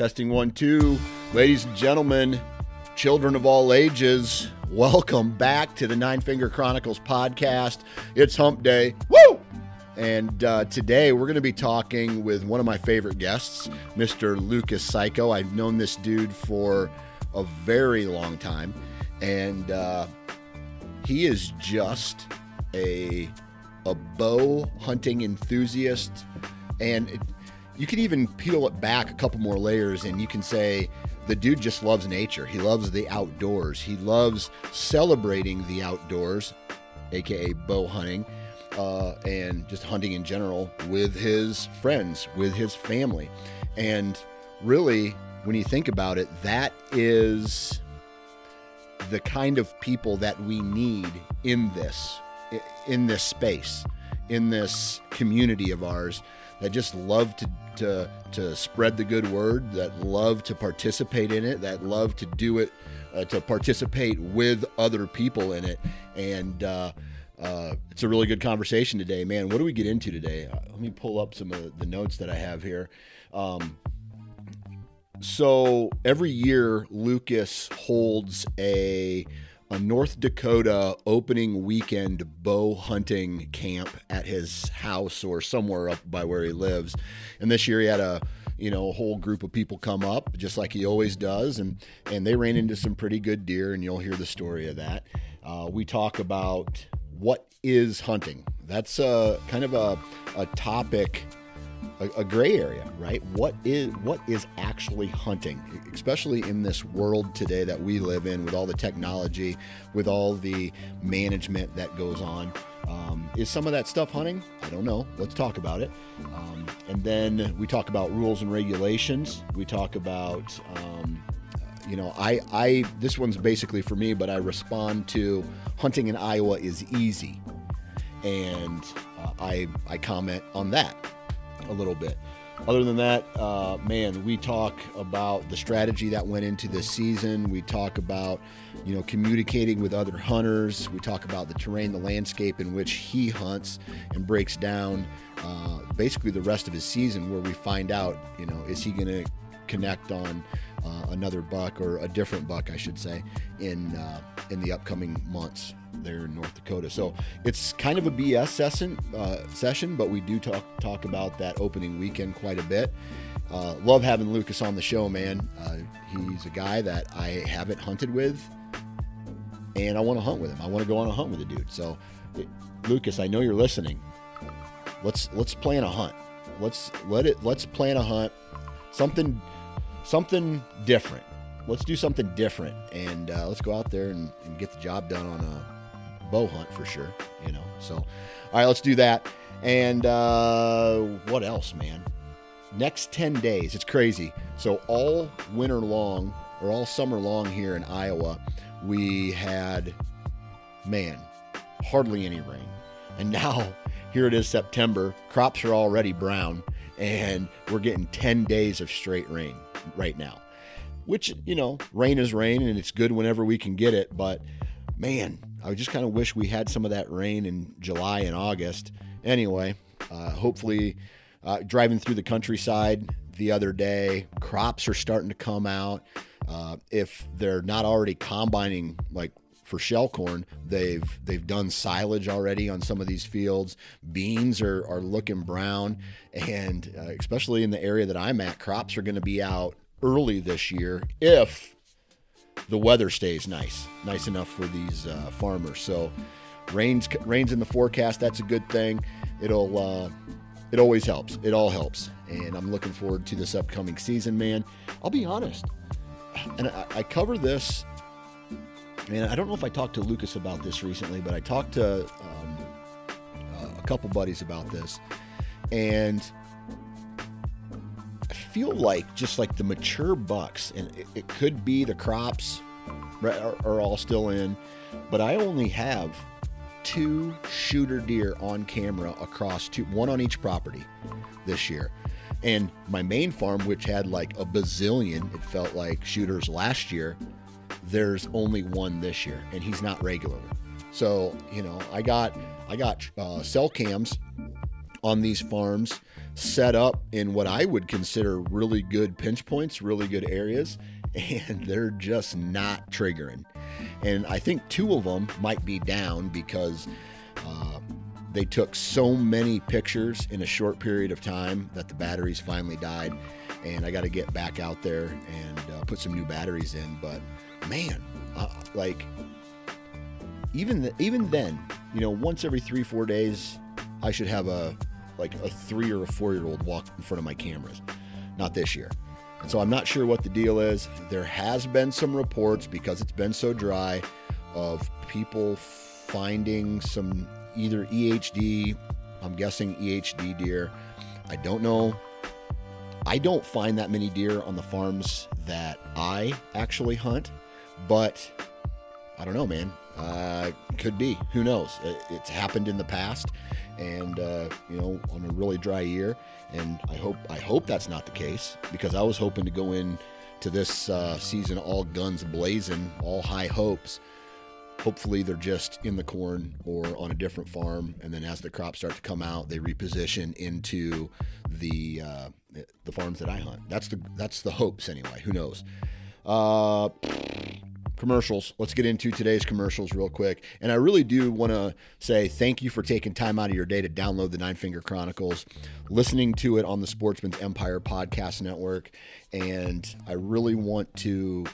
Testing one, two. Ladies and gentlemen, children of all ages, welcome back to the Nine Finger Chronicles podcast. It's hump day. Woo! And uh, today we're going to be talking with one of my favorite guests, Mr. Lucas Cayko. I've known this dude for a very long time, and uh, he is just a a bow hunting enthusiast. And you can even peel it back a couple more layers and you can say the dude just loves nature. He loves the outdoors. He loves celebrating the outdoors, aka bow hunting, uh, and just hunting in general with his friends, with his family. And really, when you think about it, that is the kind of people that we need in this in this space in this community of ours that just love to to to spread the good word, that love to participate in it, that love to do it, uh, to participate with other people in it, and. Uh, uh, it's a really good conversation today, man. What do we get into today? Uh, let me pull up some of the notes that I have here. Um, so every year, Lucas holds a a North Dakota opening weekend bow hunting camp at his house or somewhere up by where he lives. And this year he had a you know a whole group of people come up just like he always does. And and they ran into some pretty good deer and you'll hear the story of that. Uh, we talk about what is hunting. That's a kind of a, a topic a, a, gray area, right? What is what is actually hunting, especially in this world today that we live in, with all the technology, with all the management that goes on. Um, is some of that stuff hunting? I don't know. Let's talk about it. Um, and then we talk about rules and regulations. We talk about, um, you know, I, I this one's basically for me, but I respond to hunting in Iowa is easy, and uh, I I comment on that a little bit. Other than that, uh, man, we talk about the strategy that went into this season. We talk about, you know, communicating with other hunters. We talk about the terrain, the landscape in which he hunts, and breaks down uh, basically the rest of his season, where we find out, you know, is he going to connect on uh, another buck or a different buck, I should say, in uh, in the upcoming months there in North Dakota. So it's kind of a BS session, uh, session, but we do talk talk about that opening weekend quite a bit. Uh, love having Lucas on the show, man. Uh, he's a guy that I haven't hunted with, and I want to hunt with him. I want to go on a hunt with the dude. So, Lucas, I know you're listening. Let's let's plan a hunt. Let's let it. Let's plan a hunt. Something something different. Let's do something different, and uh, let's go out there and, and get the job done on a bow hunt for sure, you know. So, all right, let's do that. And uh, what else, man? Next 10 days, it's crazy. So, all winter long or all summer long here in Iowa, we had, man, hardly any rain. And now, here it is September, crops are already brown, and we're getting 10 days of straight rain right now. Which, you know, rain is rain and it's good whenever we can get it, but man, I just kind of wish we had some of that rain in July and August. Anyway, uh, hopefully, uh, driving through the countryside the other day, crops are starting to come out. Uh, if they're not already combining like for shell corn. They've they've done silage already on some of these fields. Beans are are looking brown, and uh, especially in the area that I'm at, crops are going to be out early this year if the weather stays nice, nice enough for these uh, farmers. So rains rains in the forecast. That's a good thing. It'll uh, it always helps. It all helps, and I'm looking forward to this upcoming season, man. I'll be honest, and I, I cover this and I don't know if I talked to Lucas about this recently, but I talked to um, uh, a couple buddies about this, and feel like just like the mature bucks, and it, it could be the crops are, are all still in, but I only have two shooter deer on camera across two, one on each property this year. And my main farm, which had like a bazillion, it felt like shooters last year, there's only one this year, and he's not regular. So you know, I got I got uh, cell cams on these farms set up in what I would consider really good pinch points, really good areas, and they're just not triggering. And I think two of them might be down because uh, they took so many pictures in a short period of time that the batteries finally died. And I got to get back out there and uh, put some new batteries in. But man, uh, like even the, even then, you know, once every three four days, I should have a like a three or a four year old walk in front of my cameras. Not this year. And so I'm not sure what the deal is. There has been some reports because it's been so dry of people finding some either EHD, I'm guessing EHD deer. I don't know. I don't find that many deer on the farms that I actually hunt. But I don't know, man. Uh, could be. Who knows? It's happened in the past, and uh, you know, on a really dry year. And I hope I hope that's not the case because I was hoping to go in to this uh, season all guns blazing, all high hopes. Hopefully, they're just in the corn or on a different farm, and then as the crops start to come out, they reposition into the uh, the farms that I hunt. That's the that's the hopes anyway. Who knows? Commercials. Let's get into today's commercials real quick. And I really do want to say thank you for taking time out of your day to download the Nine Finger Chronicles, listening to it on the Sportsman's Empire podcast network. And I really want to,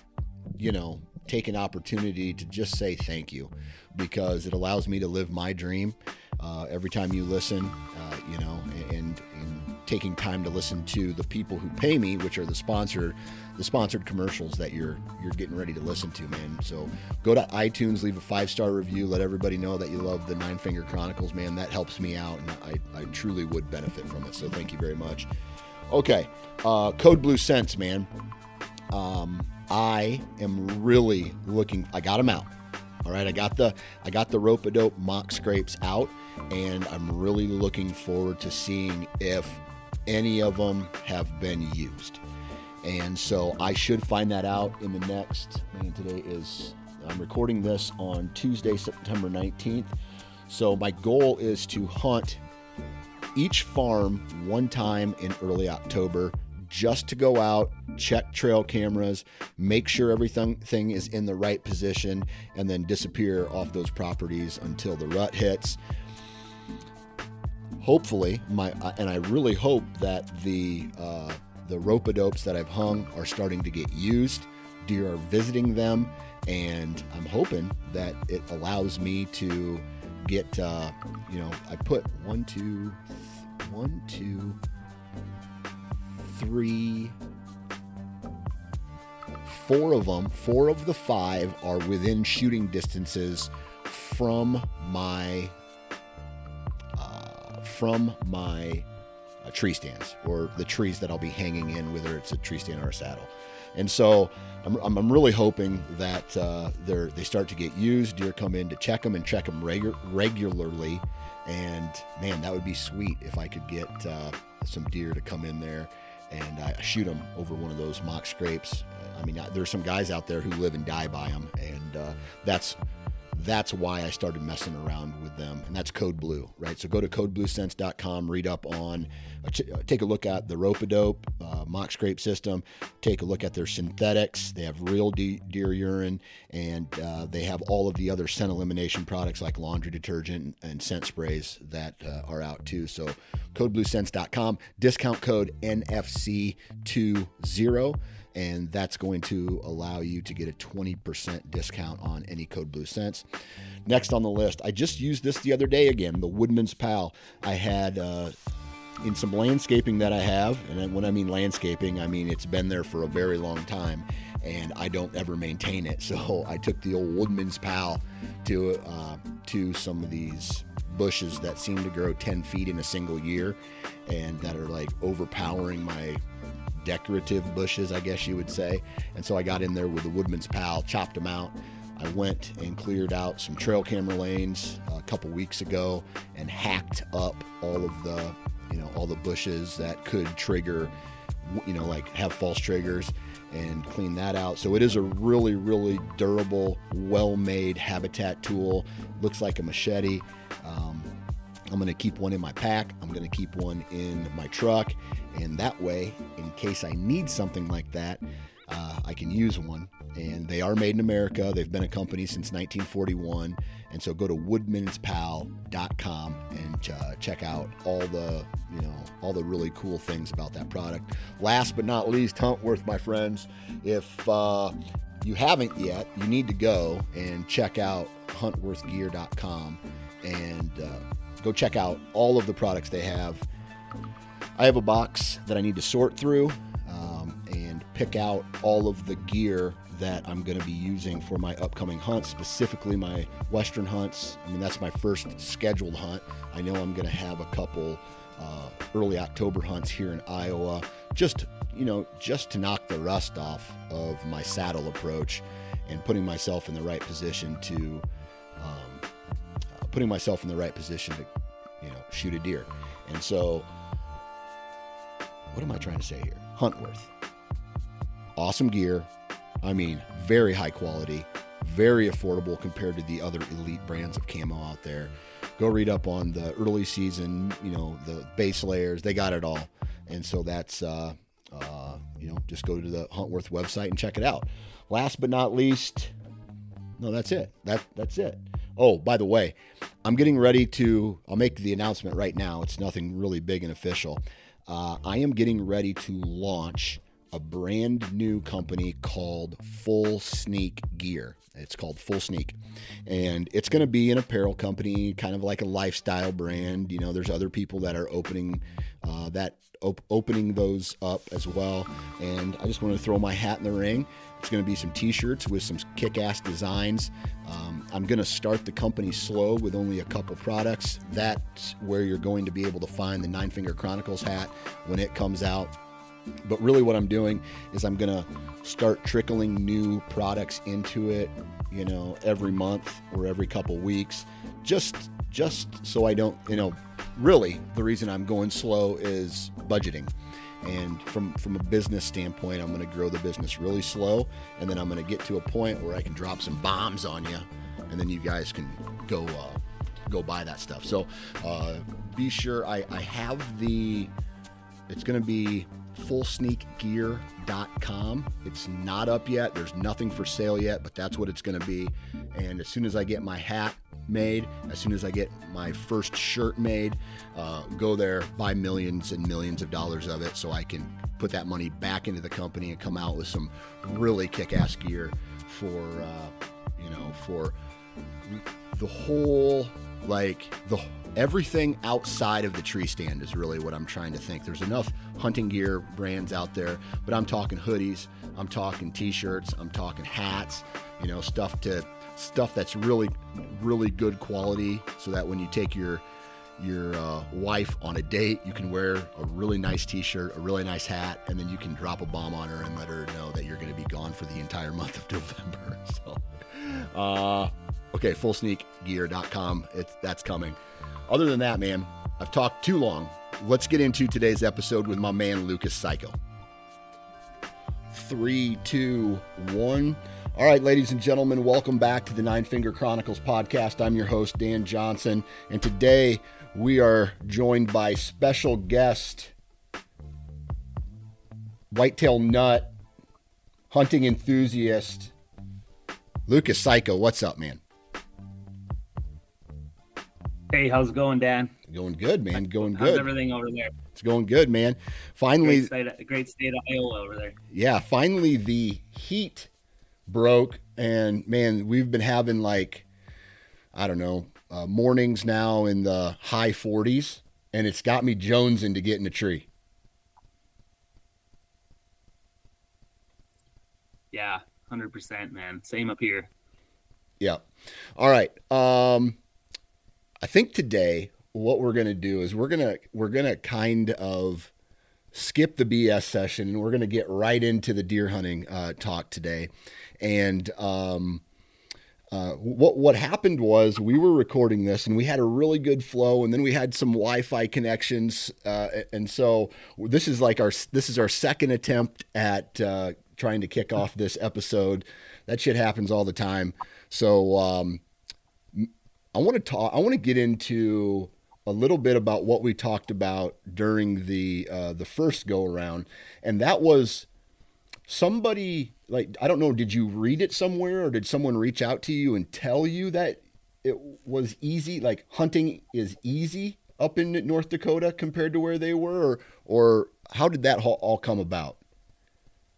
you know, take an opportunity to just say thank you because it allows me to live my dream. Uh, every time you listen, uh, you know, and, and taking time to listen to the people who pay me, which are the sponsor, the sponsored commercials that you're you're getting ready to listen to, man. So go to iTunes, leave a five star review, let everybody know that you love the Nine Finger Chronicles, man. That helps me out, and I, I truly would benefit from it. So thank you very much. Okay, uh, Code Blue Scents, man. Um, I am really looking. I got them out. All right, I got the I got the rope a dope mock scrapes out, and I'm really looking forward to seeing if any of them have been used. And so I should find that out in the next. Man, today is I'm recording this on Tuesday, September 19th. So my goal is to hunt each farm one time in early October just to go out, check trail cameras, make sure everything thing is in the right position, and then disappear off those properties until the rut hits hopefully my and I really hope that the uh, the rope dopes that I've hung are starting to get used. Deer are visiting them, and I'm hoping that it allows me to get uh, you know I put one two one two three four of them four of the five are within shooting distances from my from my uh, tree stands or the trees that I'll be hanging in, whether it's a tree stand or a saddle. And so I'm, I'm really hoping that uh, they start to get used. Deer come in to check them and check them regu- regularly. And man, that would be sweet if I could get uh, some deer to come in there and I shoot them over one of those mock scrapes. I mean, there's some guys out there who live and die by them, and uh, that's that's why I started messing around with them, and that's Code Blue, right? So go to codebluescents.com, read up on, uh, uh, take a look at the rope-a-dope, uh, mock scrape system. Take a look at their synthetics. They have real de- deer urine, and uh, they have all of the other scent elimination products like laundry detergent and scent sprays that uh, are out too. So, codebluescents.com, discount code NFC20 and that's going to allow you to get a 20% discount on any code blue scents next on the list i just used this the other day again the woodman's pal. I had uh, in some landscaping that i have and when i mean landscaping i mean it's been there for a very long time and i don't ever maintain it. So i took the old woodman's pal to uh, to some of these bushes that seem to grow 10 feet in a single year and that are like overpowering my decorative bushes, I guess you would say. And so I got in there with the woodman's pal, chopped them out. I went and cleared out some trail camera lanes a couple weeks ago and hacked up all of the, you know, all the bushes that could trigger, you know, like have false triggers and clean that out. So it is a really, really durable, well-made habitat tool. Looks like a machete. Um, I'm going to keep one in my pack. I'm going to keep one in my truck. And that way, in case I need something like that, uh, I can use one. And they are made in America. They've been a company since 1941. And so go to woodmanspal.com and uh, check out all the, you know, all the really cool things about that product. Last but not least, Huntworth, my friends. If uh, you haven't yet, you need to go and check out huntworthgear.com and uh, go check out all of the products they have. I have a box that I need to sort through um, and pick out all of the gear that I'm going to be using for my upcoming hunts, specifically my Western hunts. I mean, that's my first scheduled hunt. I know I'm going to have a couple uh, early October hunts here in Iowa, just you know, just to knock the rust off of my saddle approach and putting myself in the right position to putting myself in the right position to, you know, shoot a deer. And so, what am I trying to say here? Huntworth. Awesome gear. I mean, very high quality, very affordable compared to the other elite brands of camo out there. Go read up on the early season, you know, the base layers. They got it all. And so that's, uh, uh, you know, just go to the Huntworth website and check it out. Last but not least, no, that's it. That that's it. Oh, by the way, I'm getting ready to. I'll make the announcement right now. It's nothing really big and official. Uh, I am getting ready to launch a brand new company called Full Sneak Gear. It's called Full Sneak. And it's going to be an apparel company, kind of like a lifestyle brand. You know, there's other people that are opening uh, that op- opening those up as well. And I just want to throw my hat in the ring. It's going to be some T-shirts with some kick-ass designs. Um, I'm going to start the company slow with only a couple products. That's where you're going to be able to find the Nine Finger Chronicles hat when it comes out. But really, what I'm doing is I'm going to start trickling new products into it, you know, every month or every couple weeks, just just so I don't, you know, really the reason I'm going slow is budgeting. And from from a business standpoint, I'm going to grow the business really slow, and then I'm going to get to a point where I can drop some bombs on you, and then you guys can go uh, go buy that stuff. So uh, be sure I, I have the. It's going to be fullsneakgear.com. It's not up yet. There's nothing for sale yet, but that's what it's going to be. And as soon as I get my hat made, as soon as I get my first shirt made, uh, go there, buy millions and millions of dollars of it so I can put that money back into the company and come out with some really kick ass gear for, uh, you know, for the whole, like, the everything outside of the tree stand is really what I'm trying to think. There's enough hunting gear brands out there, but I'm talking hoodies, I'm talking t-shirts, I'm talking hats, you know, stuff to stuff that's really really good quality so that when you take your your uh, wife on a date, you can wear a really nice t-shirt, a really nice hat, and then you can drop a bomb on her and let her know that you're going to be gone for the entire month of November. So, uh, okay, fullsneakgear.com. It's that's coming. Other than that, man, I've talked too long. Let's get into today's episode with my man Lucas Cayko. Three, two, one. All right, ladies and gentlemen, welcome back to the Nine Finger Chronicles podcast. I'm your host, Dan Johnson, and today we are joined by special guest whitetail nut, hunting enthusiast, Lucas Cayko. What's up, man? Hey, how's it going, Dan? Going good, man. Going how's good. everything over there? It's going good, man. Finally, great state, great state of Iowa over there. Yeah, finally the heat broke, and man, we've been having like, I don't know, uh, mornings now in the high 40s, and it's got me jonesing to get in a tree. Yeah, hundred percent, man. Same up here. Yeah. All right. Um, I think today what we're gonna do is we're gonna we're gonna kind of skip the BS session and we're gonna get right into the deer hunting uh, talk today. And um, uh, what what happened was we were recording this and we had a really good flow, and then we had some Wi-Fi connections, uh, and so this is like our this is our second attempt at uh, trying to kick off this episode. That shit happens all the time. So um, I want to talk. I want to get into a little bit about what we talked about during the uh, the first go around, and that was somebody like I don't know. Did you read it somewhere, or did someone reach out to you and tell you that it was easy? Like hunting is easy up in North Dakota compared to where they were, or, or how did that all come about?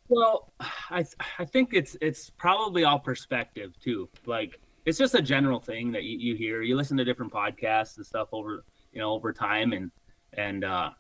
Well, I I think it's it's probably all perspective too. Like it's just a general thing that you, you hear. You listen to different podcasts and stuff over you know over time, and and uh,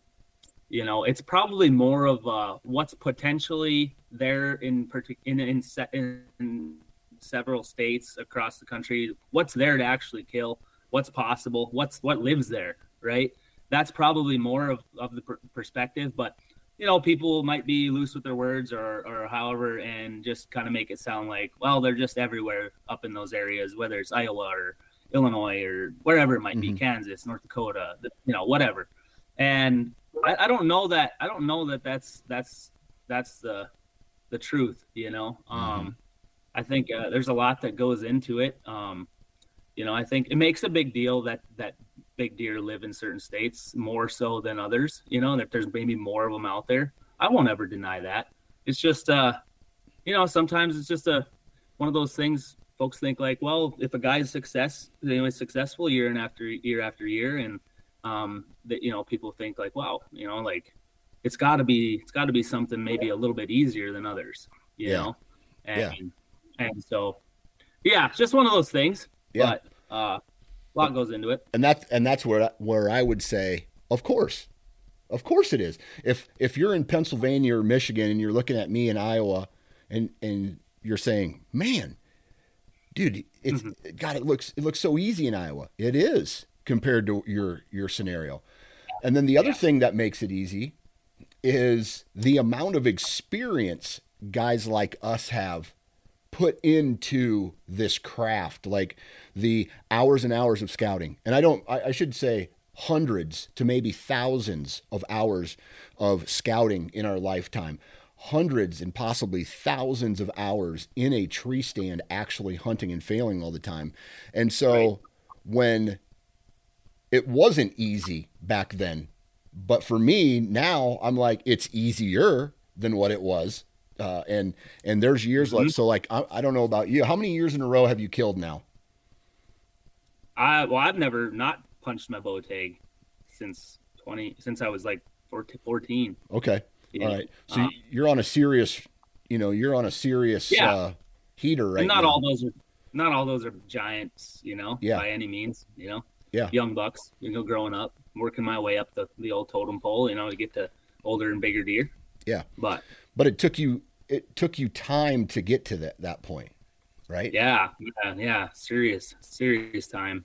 you know it's probably more of uh, what's potentially there in partic- in in, in several states across the country. What's there to actually kill? What's possible? What's what lives there? Right. That's probably more of, of the per- perspective, but you know, people might be loose with their words or, or however, and just kind of make it sound like, well, they're just everywhere up in those areas, whether it's Iowa or Illinois or wherever it might mm-hmm. be, Kansas, North Dakota, you know, whatever. And I, I, don't know that, I don't know that that's, that's, that's the, the truth, you know? Mm-hmm. Um, I think uh, there's a lot that goes into it. Um, you know, I think it makes a big deal that, that big deer live in certain states more so than others, you know, if there's maybe more of them out there. I won't ever deny that. It's just, uh, you know, sometimes it's just a one of those things. Folks think like, well, if a guy's success, you know, successful year and after year after year, and um, that you know, people think like, wow, you know, like it's got to be, it's got to be something maybe a little bit easier than others, you yeah. know, and yeah. and so, yeah, just one of those things. Yeah. But uh, a lot goes into it. And that's and that's where where I would say, of course, of course it is. If if you're in Pennsylvania or Michigan and you're looking at me in Iowa, and and you're saying, man, dude, it's mm-hmm. God, it looks it looks so easy in Iowa. It is compared to your your scenario. And then the other yeah. thing that makes it easy is the amount of experience guys like us have put into this craft, like the hours and hours of scouting. And I don't, I, I should say hundreds to maybe thousands of hours of scouting in our lifetime hundreds and possibly thousands of hours in a tree stand actually hunting and failing all the time. And so right. when it wasn't easy back then, but for me now I'm like it's easier than what it was uh, and and there's years mm-hmm. like so like I, I, don't know about you. How many years in a row have you killed now? I well I've never not punched my bow tag since twenty since I was like 14. Okay, yeah. all right. So um, you're on a serious, you know, you're on a serious yeah. uh, heater right and not now. all those are not all those are giants, you know, yeah. by any means, you know. Yeah. Young bucks, you know, growing up, working my way up the, the old totem pole, you know, to get to older and bigger deer. Yeah. But but it took you it took you time to get to that that point, right? Yeah, yeah, yeah. Serious, serious time.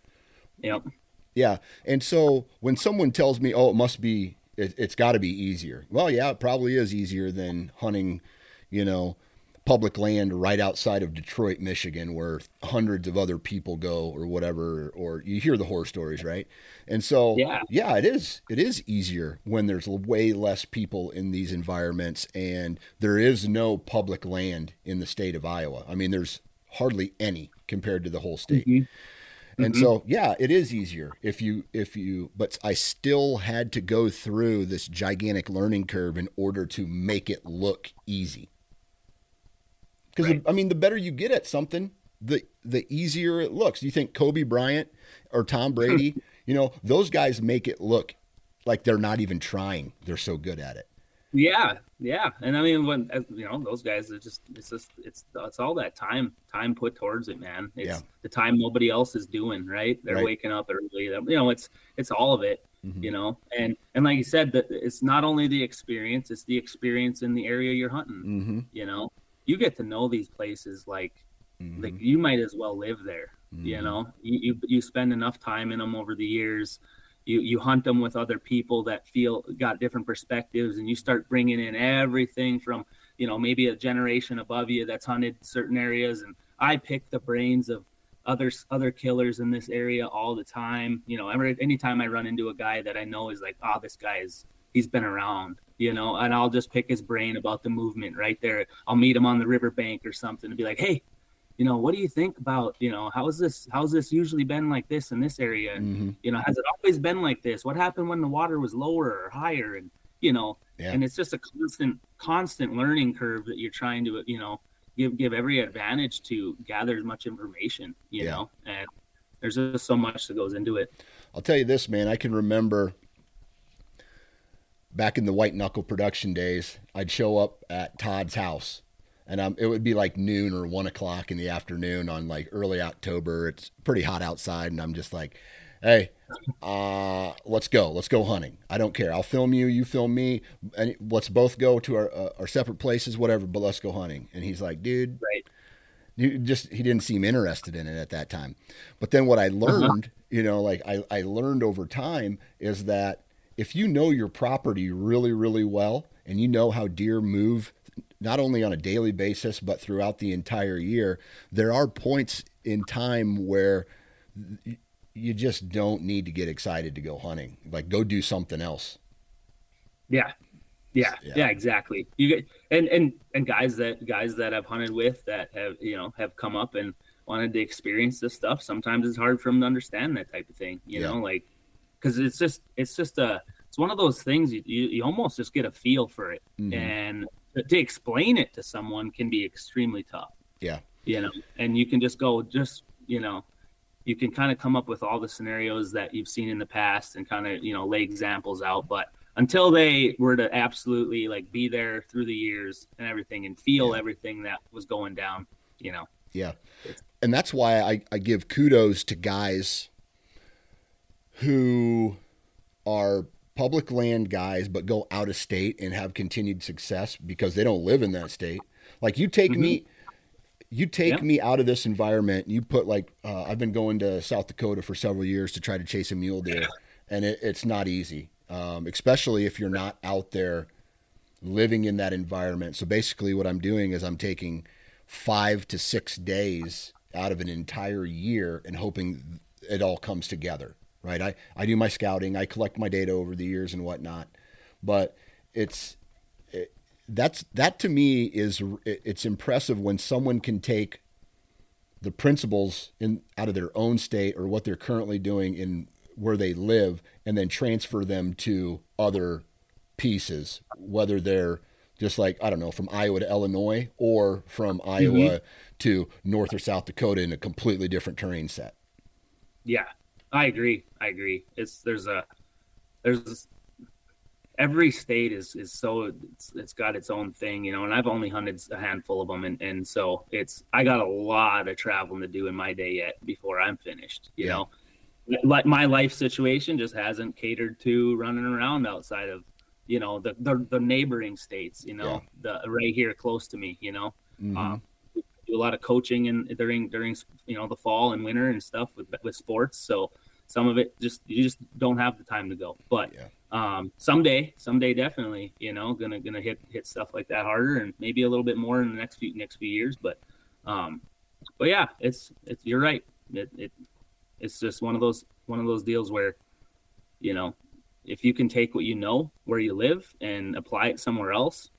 Yep. Yeah, and so when someone tells me, "Oh, it must be," it, has got to be easier. Well, yeah, it probably is easier than hunting, you know, public land right outside of Detroit, Michigan, where hundreds of other people go or whatever, or you hear the horror stories, right? And so, yeah, yeah it is. It is easier when there's way less people in these environments and there is no public land in the state of Iowa. I mean, there's hardly any compared to the whole state. Mm-hmm. And so, yeah, it is easier if you if you but I still had to go through this gigantic learning curve in order to make it look easy. Cuz Right. I mean, the better you get at something, the the easier it looks. You think Kobe Bryant or Tom Brady, you know, those guys make it look like they're not even trying. They're so good at it. Yeah, yeah, and I mean, when you know those guys, it's just it's just it's it's all that time time put towards it, man. It's Yeah. the time nobody else is doing, right? They're Right. waking up early. You know, it's it's all of it, Mhm. you know. And and like you said, that it's not only the experience; it's the experience in the area you're hunting. Mhm. You know, you get to know these places like Mhm. like you might as well live there. You Mhm. know, you, you you spend enough time in them over the years. You you hunt them with other people that feel got different perspectives, and you start bringing in everything from you know maybe a generation above you that's hunted certain areas, and I pick the brains of other other killers in this area all the time. You know, every anytime I run into a guy that I know is like, oh, this guy is he's been around, you know, and I'll just pick his brain about the movement right there. I'll meet him on the riverbank or something and be like, hey, you know, what do you think about, you know, how's this, how's this usually been like this in this area? And, Mhm. you know, has it always been like this? What happened when the water was lower or higher? And, you know, Yeah. and it's just a constant, constant learning curve that you're trying to, you know, give, give every advantage to gather as much information, you Yeah. know, and there's just so much that goes into it. I'll tell you this, man. I can remember back in the white knuckle production days, I'd show up at Todd's house, and um, it would be like noon or one o'clock in the afternoon on like early October. It's pretty hot outside, and I'm just like, "Hey, uh, let's go. Let's go hunting. I don't care. I'll film you. You film me, and let's both go to our uh, our separate places, whatever. But let's go hunting." And he's like, "Dude, Right. you just he didn't seem interested in it at that time but then what i learned you know like I, I learned over time is that if you know your property really really well and you know how deer move not only on a daily basis but throughout the entire year there are points in time where you just don't need to get excited to go hunting like go do something else Yeah. Yeah, Yeah. yeah, exactly. You get and and and guys that guys that I've hunted with that have you know have come up and wanted to experience this stuff. Sometimes it's hard for them to understand that type of thing. You Yeah. know, like because it's just it's just a it's one of those things you you, you almost just get a feel for it, Mhm. and to, to explain it to someone can be extremely tough. Yeah. you know, and you can just go just you know. You can kind of come up with all the scenarios that you've seen in the past and kind of, you know, lay examples out. But until they were to absolutely like be there through the years and everything and feel Yeah. everything that was going down, you know. Yeah. And that's why I, I give kudos to guys who are public land guys but go out of state and have continued success because they don't live in that state. Like you take me you take Yeah. me out of this environment, you put like uh, I've been going to South Dakota for several years to try to chase a mule deer and it, it's not easy. Um, especially if you're not out there living in that environment. So basically, what I'm doing is I'm taking five to six days out of an entire year and hoping it all comes together. Right? I I do my scouting, I collect my data over the years and whatnot, but it's it, that's that to me is it's impressive when someone can take the principles in out of their own state or what they're currently doing in where they live and then transfer them to other pieces whether they're just like I don't know from Iowa to Illinois or from Iowa mm-hmm. to North or South Dakota in a completely different terrain set. Yeah, I agree. I agree. It's there's a there's this, every state is is so it's, it's got its own thing, you know. And I've only hunted a handful of them, and and so it's I got a lot of traveling to do in my day yet before I'm finished. You Yeah. know, like my life situation just hasn't catered to running around outside of you know the the, the neighboring states. You know, the right here close to me. You know. Mhm. Um, do a lot of coaching and during during you know the fall and winter and stuff with with sports. So some of it just you just don't have the time to go. But Yeah. um, someday, someday definitely, you know, gonna gonna hit hit stuff like that harder and maybe a little bit more in the next few next few years. But um, but yeah, it's it's you're right. It, it it's just one of those one of those deals where you know if you can take what you know where you live and apply it somewhere else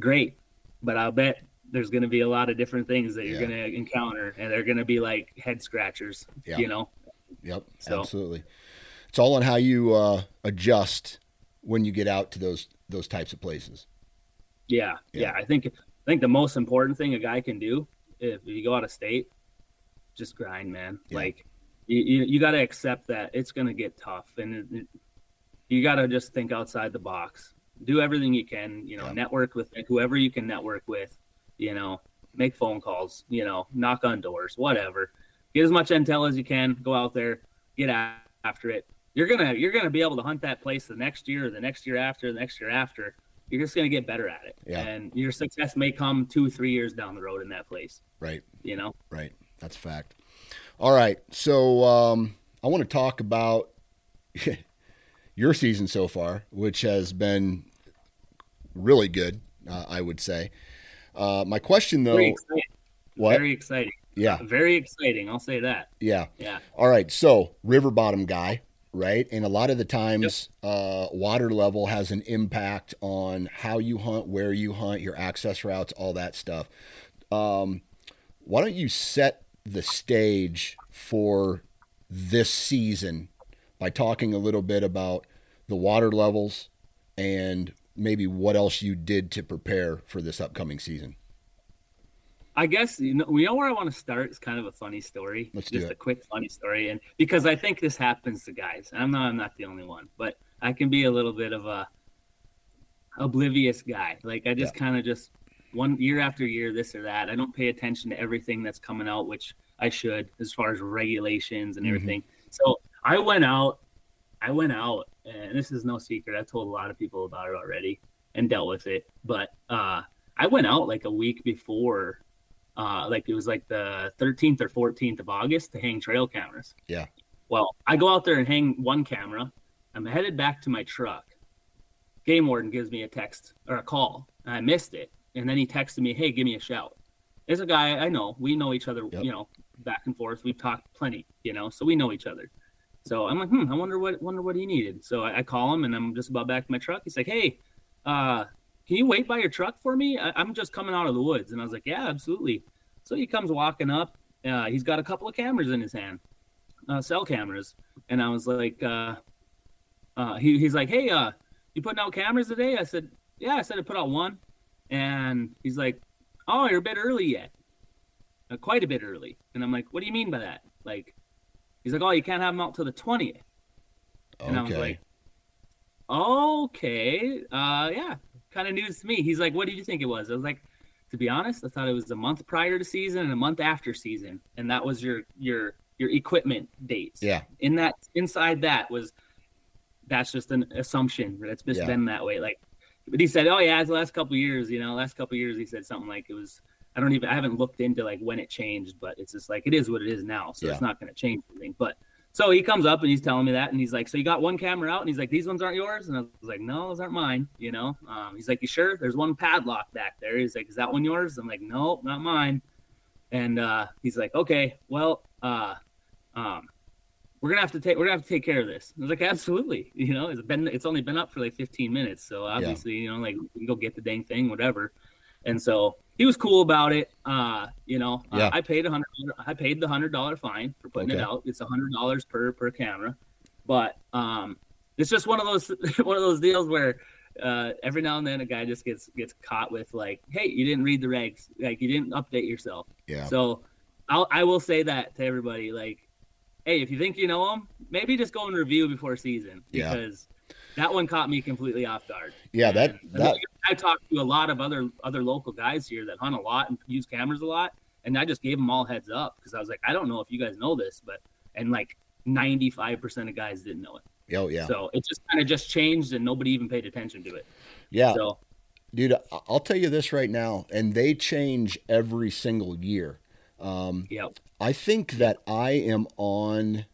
great but i'll bet there's going to be a lot of different things that you're Yeah. going to encounter, and they're going to be like head scratchers. Yeah. You know. Yep, So- absolutely. It's all on how you uh, adjust when you get out to those those types of places. Yeah, Yeah. yeah. I think I think the most important thing a guy can do if you go out of state, just grind, man. Yeah. Like you, you, you got to accept that it's going to get tough, and it, it- you got to just think outside the box. Do everything you can. You know, Yeah. network with whoever you can network with. You know, make phone calls. You know, knock on doors, whatever. Get as much intel as you can. Go out there, get after it. You're gonna you're gonna be able to hunt that place the next year, the next year after, the next year after you're just going to get better at it. Yeah. And your success may come two, three years down the road in that place, Right, you know? right. That's a fact. All right, so um, I want to talk about your season so far, which has been really good, uh, I would say. Uh, my question though, Very what? Very exciting. Yeah, Very exciting. I'll say that. yeah. Yeah. All right, so river bottom guy, right? And a lot of the times, uh, water level has an impact on how you hunt, where you hunt, your access routes, all that stuff. Um, why don't you set the stage for this season by talking a little bit about the water levels and maybe what else you did to prepare for this upcoming season? I guess you know we know where I want to start. It's kind of a funny story. Let's just a quick funny story, and because I think this happens to guys. I'm not. I'm not the only one, but I can be a little bit of a oblivious guy. Like I just kind of just one year after year, this or that. I don't pay attention to everything that's coming out, which I should, as far as regulations and Mhm. everything. So I went out. I went out, and this is no secret. I've told a lot of people about it already and dealt with it. But uh, I went out like a week before uh, like it was like the 13th or 14th of August to hang trail cameras. Yeah. Well, I go out there and hang one camera. I'm headed back to my truck. Game warden gives me a text or a call, I missed it. And then he texted me, "Hey, give me a shout." It's a guy I know. We know each other, Yep. you know, back and forth. We've talked plenty, you know, so we know each other. So I'm like, hmm, I wonder what wonder what he needed. So I, I call him, and I'm just about back to my truck. He's like, "Hey, uh, can you wait by your truck for me? I, I'm just coming out of the woods. And I was like, yeah, absolutely. So he comes walking up. Uh, he's got a couple of cameras in his hand, uh, cell cameras. And I was like, uh, uh, he, he's like, hey, uh, you putting out cameras today? I said, yeah. I said I put out one. And he's like, oh, you're a bit early yet. Uh, quite a bit early. And I'm like, what do you mean by that? Like, he's like, oh, you can't have them out till the 20th. And I was Okay. like, okay, uh, yeah, kind of news to me. He's like, what did you think it was? I was like, to be honest, I thought it was a month prior to season and a month after season, and that was your your your equipment dates. yeah, In that inside that was that's just an assumption. That's just Yeah. been that way. Like, but he said, oh yeah, the last couple of years, you know, last couple of years, he said something like it was. I don't even I haven't looked into like when it changed, but it's just like it is what it is now, so Yeah. it's not going to change anything. But so he comes up and he's telling me that, and he's like, "So you got one camera out?" And he's like, "These ones aren't yours?" And I was like, "No, those aren't mine." You know, um, he's like, "You sure?" There's one padlock back there. He's like, "Is that one yours?" I'm like, "No, not mine." And uh, he's like, "Okay, well, uh, um, we're gonna have to take we're gonna have to take care of this." I was like, "Absolutely." You know, it's been it's only been up for like 15 minutes, so obviously, you know, like we can go get the dang thing, whatever. And so he was cool about it. Uh, you know, uh, Yeah. I paid a hundred. I paid the hundred dollar fine for putting it out. It's a hundred dollars per per camera, but um, it's just one of those one of those deals where uh, every now and then a guy just gets gets caught with like, hey, you didn't read the regs, like you didn't update yourself. yeah, So I'll I will say that to everybody, like, hey, if you think you know them, maybe just go and review before season Yeah. because that one caught me completely off guard. yeah. That And that I talked to a lot of other other local guys here that hunt a lot and use cameras a lot, and I just gave them all heads up because I was like, I don't know if you guys know this, but and like ninety five percent of guys didn't know it. oh yeah, So it just kind of just changed, and nobody even paid attention to it. yeah. So Dude, I'll tell you this right now, and they change every single year. Um, yeah, I think that I am on.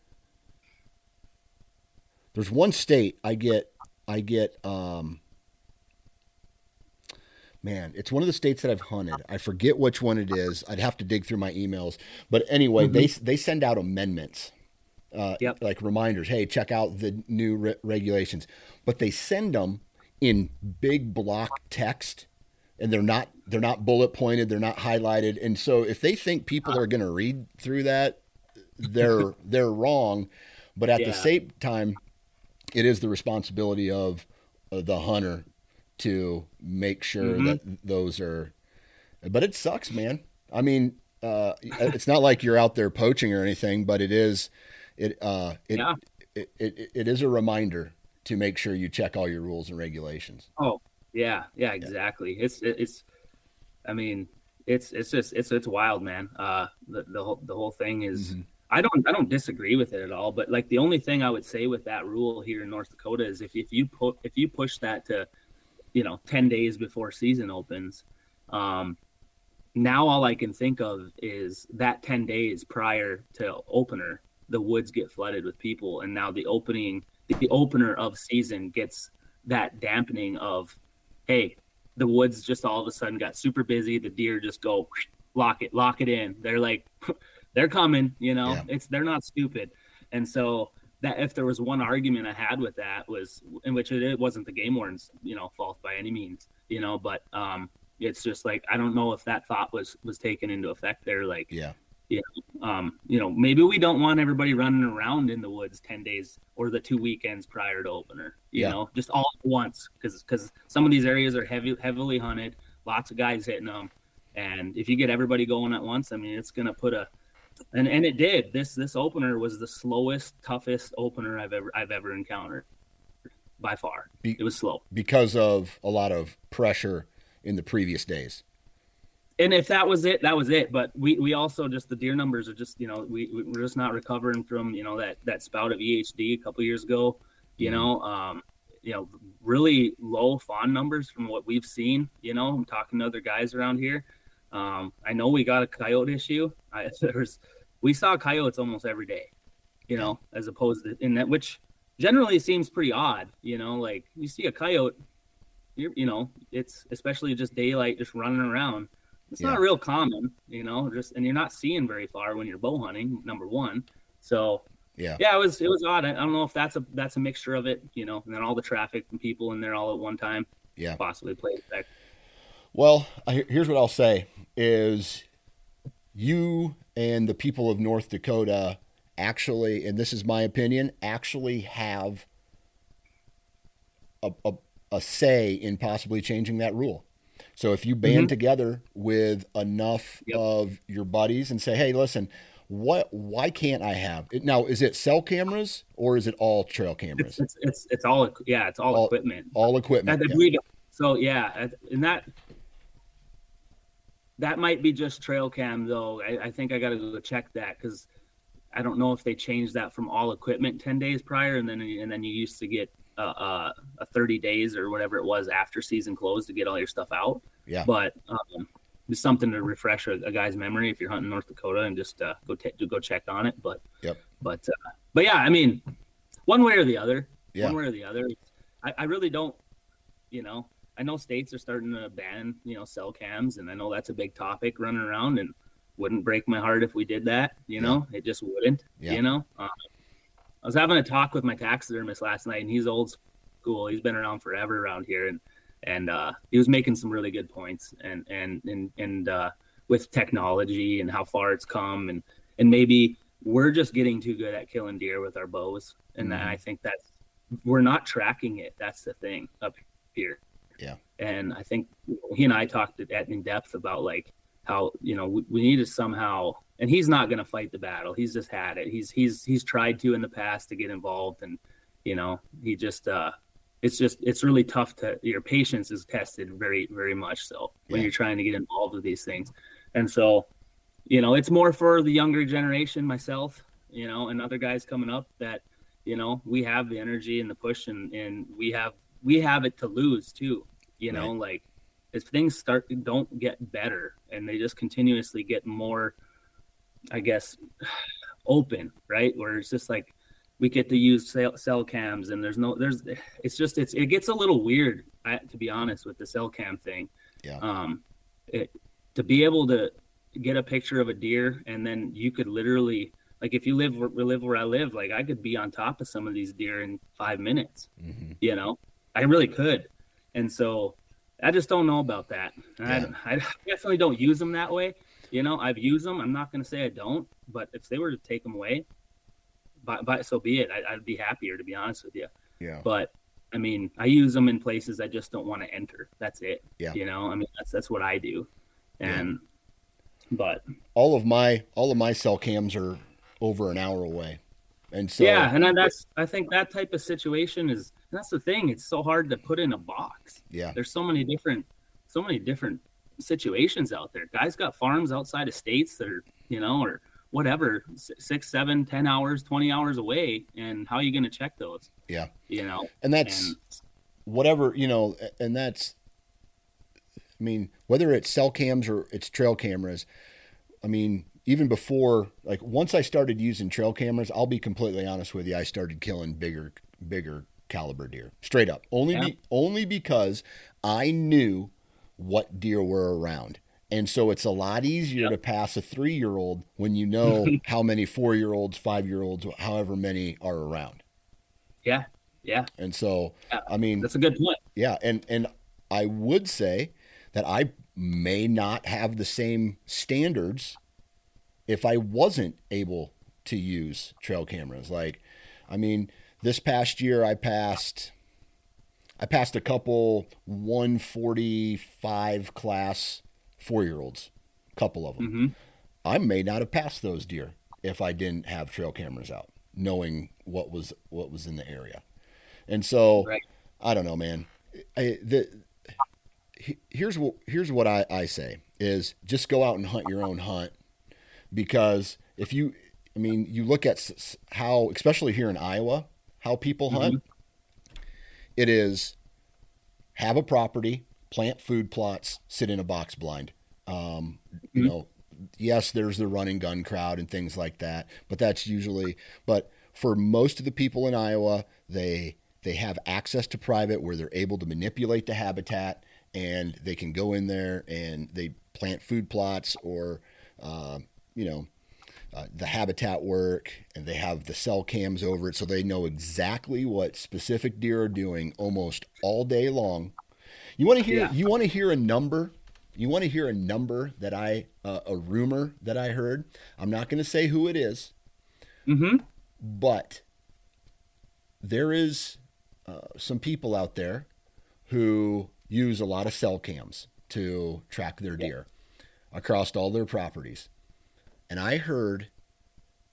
There's one state I get, I get. Um, man, it's one of the states that I've hunted. I forget which one it is. I'd have to dig through my emails, but anyway, they they send out amendments, uh, Yep. like reminders. Hey, check out the new re- regulations, but they send them in big block text and they're not they're not bullet pointed, they're not highlighted. And so if they think people are going to read through that, they're they're wrong. But at Yeah. the same time, it is the responsibility of uh, the hunter to make sure Mhm. that those are. But it sucks, man. I mean, uh, it's not like you're out there poaching or anything, but it is. It uh, it, Yeah. it, it it is a reminder to make sure you check all your rules and regulations. Oh, yeah, yeah, exactly. It's it's, I mean, it's it's just it's it's wild, man. Uh, the the whole the whole thing is. Mhm. I don't I don't disagree with it at all, but like the only thing I would say with that rule here in North Dakota is if if you put if you push that to, you know, ten days before season opens, um, now all I can think of is that ten days prior to opener, the woods get flooded with people, and now the opening the opener of season gets that dampening of, hey, the woods just all of a sudden got super busy. The deer just go lock it, lock it in. They're like, they're coming. You know, Yeah. it's they're not stupid. And so that if there was one argument I had with that was in which it, it wasn't the game warden's you know fault by any means. You know, but um, it's just like I don't know if that thought was was taken into effect there. Like Yeah, Yeah, um, you know, maybe we don't want everybody running around in the woods 10 days or the two weekends prior to opener, you Yeah. know, just all at once. Cause, cause some of these areas are heavy, heavily hunted, lots of guys hitting them. And if you get everybody going at once, I mean, it's going to put a, and, and it did this, this opener was the slowest, toughest opener I've ever, I've ever encountered by far. Be- It was slow. because of a lot of pressure in the previous days. and if that was it, that was it. But we, we also just the deer numbers are just you know we we- we're just not recovering from you know that that spout of EHD a couple years ago. You Mhm. know, um, you know, really low fawn numbers from what we've seen. You know, I'm talking to other guys around here. Um, I know we got a coyote issue. I, there's we saw coyotes almost every day. You know, as opposed to in that which generally seems pretty odd. You know, like you see a coyote. You're, you know, it's especially just daylight, just running around it's Yeah. not real common, you know, just and you're not seeing very far when you're bow hunting, number one. So Yeah. yeah, it was it was odd. I, I don't know if that's a that's a mixture of it, you know, and then all the traffic and people in there all at one time Yeah. possibly played effect. Well, I, here's what I'll say is you and the people of North Dakota actually, and this is my opinion, actually have a, a, a say in possibly changing that rule. So if you band Mhm. together with enough Yep. of your buddies and say, "Hey, listen, what? Why can't I have it now? Is it cell cameras or is it all trail cameras? It's it's it's, it's all yeah, it's all, All- equipment. all equipment." Yeah. So yeah, and that that might be just trail cam though. I, I think I got to go check that because I don't know if they changed that from all equipment ten days prior, and then and then you used to get uh, uh, a thirty days or whatever it was after season closed to get all your stuff out. Yeah. But um, it's something to refresh a, a guy's memory if you're hunting North Dakota and just uh, go t- go check on it. But Yep. But uh, but yeah, I mean, one way or the other Yeah. one way or the other. I, I really don't, you know, I know states are starting to ban, you know, cell cams, and I know that's a big topic running around, and wouldn't break my heart if we did that. You know, it just wouldn't. Yeah. You know, um, I was having a talk with my taxidermist last night, and he's old school. He's been around forever around here, and and uh, he was making some really good points, and and and and uh, with technology and how far it's come, and and maybe we're just getting too good at killing deer with our bows, and Mhm. I think that's we're not tracking it. That's the thing up here. And I think he and I talked at in depth about like how you know we, we need to somehow. And he's not going to fight the battle. He's just had it. He's he's he's tried to in the past to get involved, and you know he just uh it's just it's really tough to your patience is tested very very much so when Yeah. you're trying to get involved with these things and so you know it's more for the younger generation myself you know and other guys coming up that you know we have the energy and the push and and we have we have it to lose too you know like if things start don't get better and they just continuously get more i guess open right? Where it's just like we get to use cell, cell cams and there's no there's it's just it's it gets a little weird I, to be honest with the cell cam thing. Yeah. um it, to be able to get a picture of a deer and then you could literally like if you live where, live where I live like I could be on top of some of these deer in 5 minutes hmm you know? I really could and so I just don't know about that. Yeah. I, I definitely don't use them that way. You know, I've used them. I'm not going to say I don't, but if they were to take them away, but, but so be it. I, would be happier to be honest with you. Yeah. But I mean, I use them in places I just don't want to enter. That's it. Yeah. You know, I mean, that's that's what I do. And yeah. but all of my all of my cell cams are over an hour away. And so Yeah, and that's I think that type of situation is that's the thing. It's so hard to put in a box. Yeah. There's so many different so many different situations out there. Guys got farms outside of states that are, you know, or whatever, six, seven, ten hours, twenty hours away, and how are you going to check those? Yeah, you know, and that's and, whatever you know, and that's, I mean, whether it's cell cams or it's trail cameras, I mean, even before, like once I started using trail cameras, I'll be completely honest with you, I started killing bigger, bigger caliber deer, straight up, only yeah. be, only because I knew what deer were around. And so it's a lot easier yep. to pass a three year old when you know how many four year olds, five year olds, however many are around. Yeah. Yeah. And so, yeah. I mean, that's a good point. Yeah. And, and I would say that I may not have the same standards if I wasn't able to use trail cameras. Like, I mean, this past year I passed I passed a couple 145 class four year olds, a couple of them. Mm-hmm. I may not have passed those deer if I didn't have trail cameras out, knowing what was what was in the area. And so right. I don't know, man. I, the, here's what here's what I, I say is just go out and hunt your own hunt because if you I mean you look at how especially here in Iowa how people hunt mm-hmm. it is have a property plant food plots, sit in a box blind. Um, you mm-hmm. know, yes, there's the run and gun crowd and things like that, but that's usually. But for most of the people in Iowa, they they have access to private where they're able to manipulate the habitat and they can go in there and they plant food plots or uh, you know uh, the habitat work and they have the cell cams over it so they know exactly what specific deer are doing almost all day long you want to hear? Yeah. You want to hear a number? You want to hear a number that I uh, a rumor that I heard? I'm not going to say who it is, mm-hmm. but there is uh, some people out there who use a lot of cell cams to track their deer across all their properties, and I heard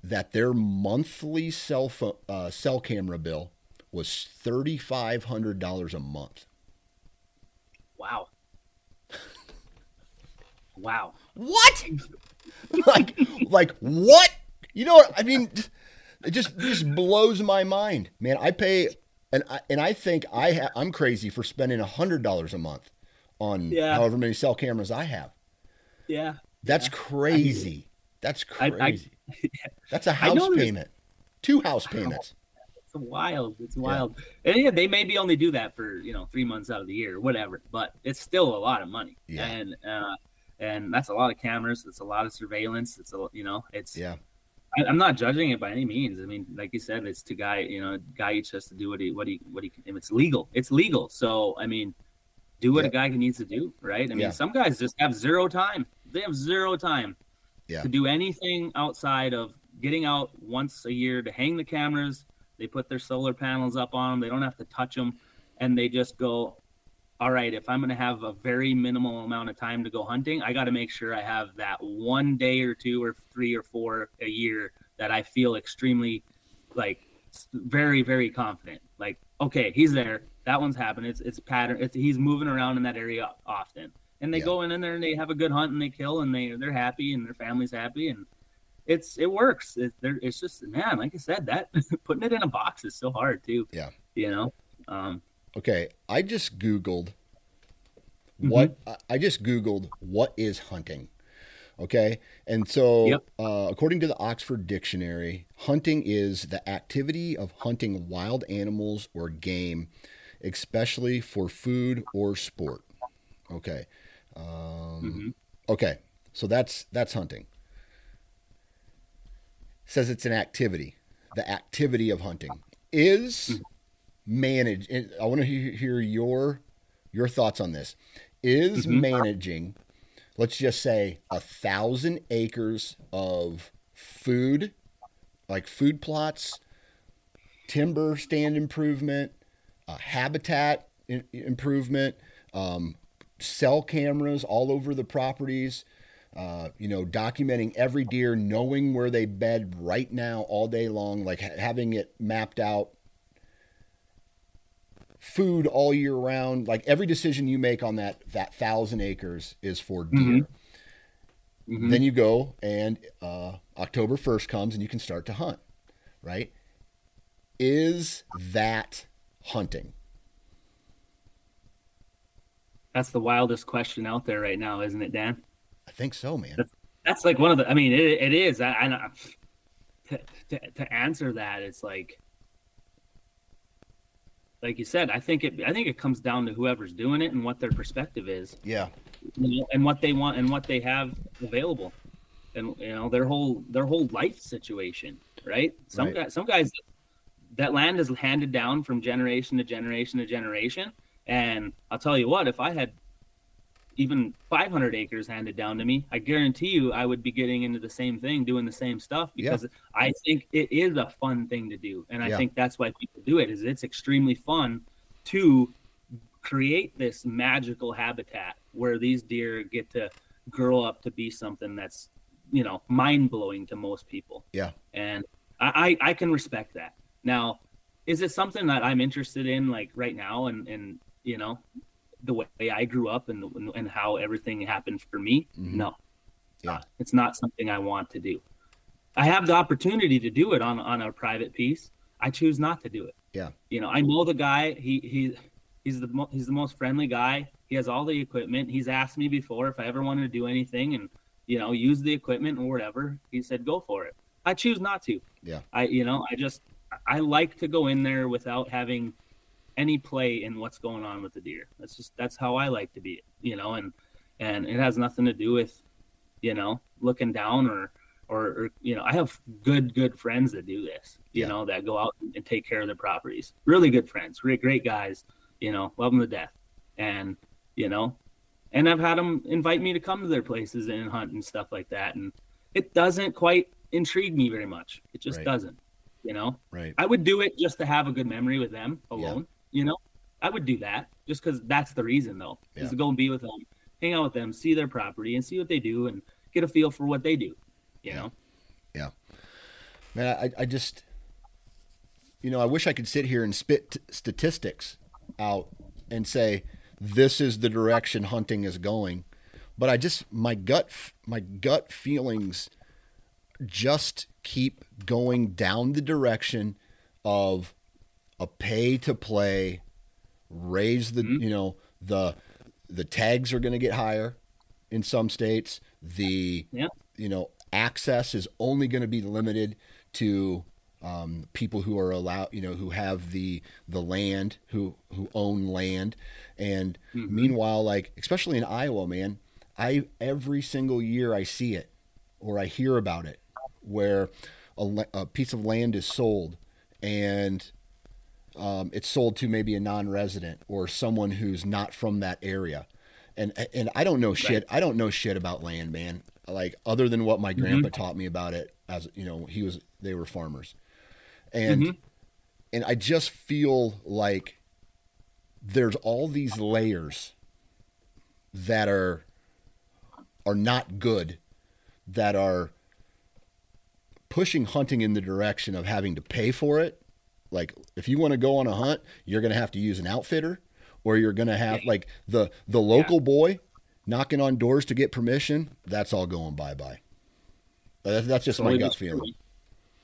that their monthly cell phone, uh, cell camera bill was thirty five hundred dollars a month. Wow. wow. What? like, like what? You know what? I mean, it just just blows my mind, man. I pay, and I, and I think I ha- I'm crazy for spending a hundred dollars a month on yeah. however many cell cameras I have. Yeah, that's yeah. crazy. That's crazy. I, I, that's a house payment, two house payments it's wild. It's wild. Yeah. And yeah, they maybe only do that for you know three months out of the year, or whatever. But it's still a lot of money. Yeah. And uh, and that's a lot of cameras. It's a lot of surveillance. It's a you know it's yeah. I, am not judging it by any means. I mean, like you said, it's to guy you know guy each has to do what he what he what he if it's legal. It's legal. So I mean, do what yeah. a guy needs to do, right? I mean, yeah. some guys just have zero time. They have zero time yeah. to do anything outside of getting out once a year to hang the cameras they put their solar panels up on them. They don't have to touch them, and they just go. All right, if I'm going to have a very minimal amount of time to go hunting, I got to make sure I have that one day or two or three or four a year that I feel extremely like very very confident. Like okay, he's there. That one's happened. It's it's pattern. It's he's moving around in that area often, and they yeah. go in, in there and they have a good hunt and they kill and they they're happy and their family's happy and it's it works. It, it's just man, like I said, that putting it in a box is so hard too. Yeah, you know. Um, okay, I just googled what mm-hmm. I just googled what is hunting. Okay, and so yep. uh, according to the Oxford Dictionary, hunting is the activity of hunting wild animals or game, especially for food or sport. Okay. Um, mm-hmm. Okay, so that's that's hunting says it's an activity, the activity of hunting is managed. I want to hear your your thoughts on this. Is mm-hmm. managing, let's just say, a thousand acres of food, like food plots, timber stand improvement, uh, habitat in- improvement, um, cell cameras all over the properties, uh, you know, documenting every deer, knowing where they bed right now all day long, like ha- having it mapped out food all year round. Like every decision you make on that that thousand acres is for deer. Mm-hmm. Mm-hmm. Then you go and uh, October first comes and you can start to hunt. Right? Is that hunting? That's the wildest question out there right now, isn't it, Dan? I think so, man. That's, that's like one of the. I mean, it, it is. I, I to, to, to answer that, it's like like you said, I think it I think it comes down to whoever's doing it and what their perspective is. Yeah. You know, and what they want and what they have available. And you know, their whole their whole life situation, right? Some right. guys some guys that land is handed down from generation to generation to generation. And I'll tell you what, if I had even 500 acres handed down to me, I guarantee you I would be getting into the same thing, doing the same stuff because yeah. I think it is a fun thing to do. And I yeah. think that's why people do it is it's extremely fun to create this magical habitat where these deer get to grow up to be something that's, you know, mind blowing to most people. Yeah. And I, I, I can respect that. Now, is it something that I'm interested in like right now and, and, you know, the way I grew up and and how everything happened for me. Mm-hmm. No, yeah, it's not something I want to do. I have the opportunity to do it on on a private piece. I choose not to do it. Yeah, you know, I know the guy. He he he's the mo- he's the most friendly guy. He has all the equipment. He's asked me before if I ever wanted to do anything and you know use the equipment or whatever. He said go for it. I choose not to. Yeah. I you know I just I like to go in there without having any play in what's going on with the deer. That's just that's how I like to be, you know, and and it has nothing to do with, you know, looking down or or, or you know, I have good good friends that do this, you yeah. know, that go out and take care of their properties. Really good friends, great great guys, you know, love them to death, and you know, and I've had them invite me to come to their places and hunt and stuff like that, and it doesn't quite intrigue me very much. It just right. doesn't you know right i would do it just to have a good memory with them alone you know, I would do that just because that's the reason, though, yeah. is to go and be with them, hang out with them, see their property, and see what they do, and get a feel for what they do. You know. Yeah. Man, I, I just, you know, I wish I could sit here and spit t- statistics out and say this is the direction hunting is going, but I just my gut my gut feelings just keep going down the direction of a pay to play, raise the mm-hmm. you know the the tags are going to get higher in some states. The yeah. you know access is only going to be limited to um, people who are allowed, you know, who have the the land, who who own land, and mm-hmm. meanwhile, like especially in Iowa, man, I every single year I see it or I hear about it where a, a piece of land is sold and um, it's sold to maybe a non-resident or someone who's not from that area. And and I don't know shit. Right. I don't know shit about land, man. Like other than what my mm-hmm. grandpa taught me about it as you know, he was they were farmers. And mm-hmm. and I just feel like there's all these layers that are are not good that are pushing hunting in the direction of having to pay for it like if you want to go on a hunt, you're going to have to use an outfitter or you're going to have like the the local yeah. boy knocking on doors to get permission. That's all going bye bye. That's, that's just my gut feeling.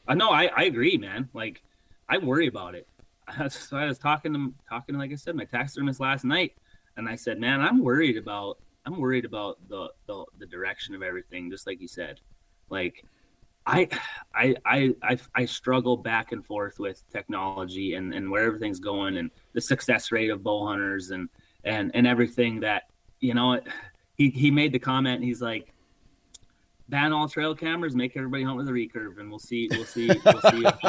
I know. I, I agree, man. Like I worry about it. So I was talking to talking, like I said, my taxidermist last night, and I said, man, I'm worried about I'm worried about the the, the direction of everything. Just like you said, like I, I, I, I, struggle back and forth with technology and, and where everything's going and the success rate of bow hunters and, and, and everything that, you know, he, he made the comment. He's like, ban all trail cameras, make everybody hunt with a recurve, and we'll see. We'll see. We'll see.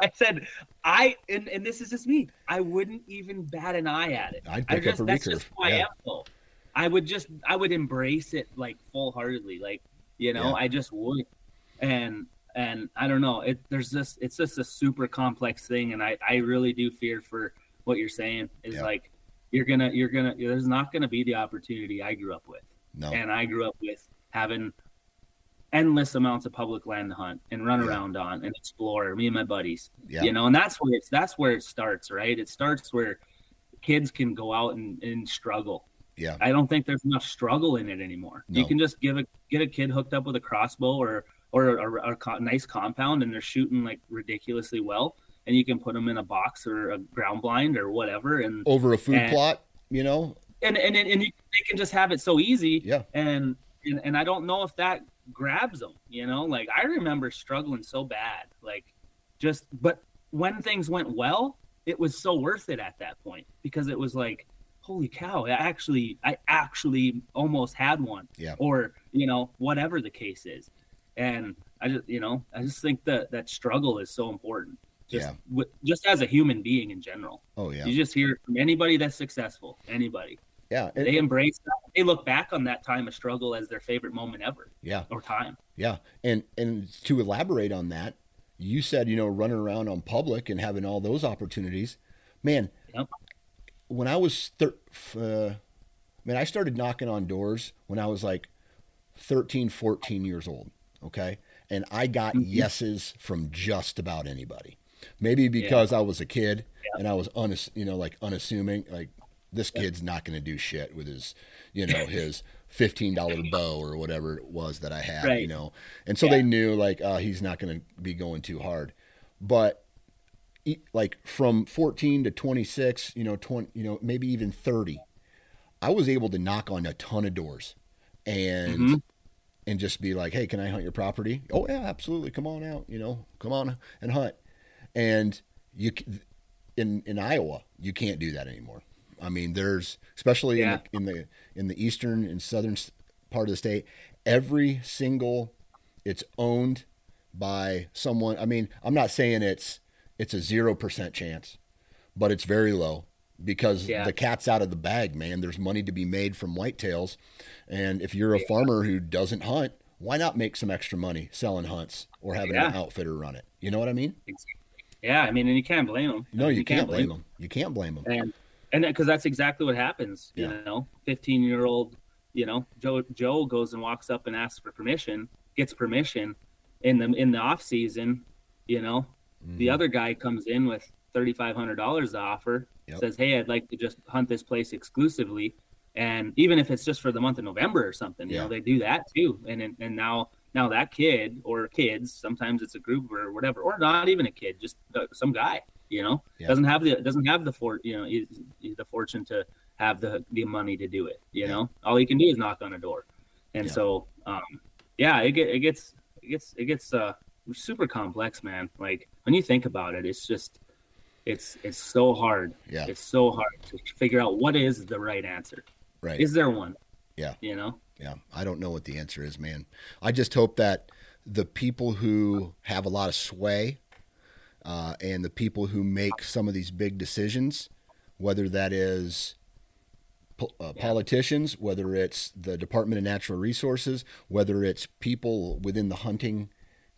I said, I and, and this is just me. I wouldn't even bat an eye at it. I'd I pick just, up a that's recurve. just who I Yeah. am, though. I would just, I would embrace it like full heartedly, like you know, Yeah. I just would, and and I don't know. It there's just, it's just a super complex thing, and I I really do fear for what you're saying is Yeah. like you're gonna you're gonna there's not gonna be the opportunity I grew up with No. and I grew up with having endless amounts of public land to hunt and run Yeah. around on and explore. Me and my buddies, Yeah. you know, and that's where it's that's where it starts, right? It starts where kids can go out and, and struggle. Yeah. I don't think there's enough struggle in it anymore. No. You can just give a get a kid hooked up with a crossbow or or a, a co- nice compound, and they're shooting like ridiculously well, and you can put them in a box or a ground blind or whatever, and Over a food And- plot, you know? and and and you, they can just have it so easy. Yeah. And, and and I don't know if that grabs them. You know, like I remember struggling so bad, like just. But when things went well, it was so worth it at that point because it was like, holy cow! I actually, I actually almost had one. Yeah. Or you know, whatever the case is, and I just, you know, I just think that that struggle is so important. Just, Yeah. with, just as a human being in general. Oh yeah. You just hear from anybody that's successful, anybody Yeah. And- they embrace that. They look back on that time of struggle as their favorite moment ever yeah. or time. Yeah. And and to elaborate on that, you said, you know, running around on public and having all those opportunities. Man, Yep. When I was thir- uh, man, I started knocking on doors when I was like 13, 14 years old. Okay. And I got Mhm. yeses from just about anybody. Maybe because I was a kid and I was unass- you know, like unassuming, like this kid's not going to do shit with his, you know, his $15 bow or whatever it was that I had, right. you know? And so Yeah. they knew like, uh, he's not going to be going too hard. But like from 14 to 26, you know, 20, you know, maybe even 30, I was able to knock on a ton of doors and Mhm. and just be like, "Hey, can I hunt your property?" "Oh yeah, absolutely. Come on out, you know. Come on and hunt." And you in in Iowa, you can't do that anymore. I mean, there's especially Yeah. in, the, in the in the eastern and southern part of the state, every single it's owned by someone. I mean, I'm not saying it's it's a 0% chance, but it's very low because Yeah. the cat's out of the bag, man. There's money to be made from whitetails. And if you're a farmer who doesn't hunt, why not make some extra money selling hunts or having an outfitter run it? You know what I mean? Yeah, I mean, and you can't blame them. No, you, can't, blame them. You can't blame them. And and because that's exactly what happens. You know, fifteen year old, you know, Joe Joe goes and walks up and asks for permission, gets permission in the in the off season. You know, the Mhm. other guy comes in with thirty five hundred dollars to offer, Yep. says, "Hey, I'd like to just hunt this place exclusively." And even if it's just for the month of November or something, you Yeah. know, they do that too. And and and now now that kid or kids, sometimes it's a group or whatever, or not even a kid, just uh, some guy, you know, Yeah. doesn't have the doesn't have the for you know is the fortune to have the the money to do it. You Yeah. know, all he can do is knock on a door, and so um, yeah, it get it gets it gets it gets uh super complex, man. Like when you think about it, it's just it's it's so hard. Yeah. It's so hard to figure out what is the right answer. Right. Is there one? Yeah. You know. Yeah, I don't know what the answer is, man. I just hope that the people who have a lot of sway uh, and the people who make some of these big decisions, whether that is po- uh, politicians, whether it's the Department of Natural Resources, whether it's people within the hunting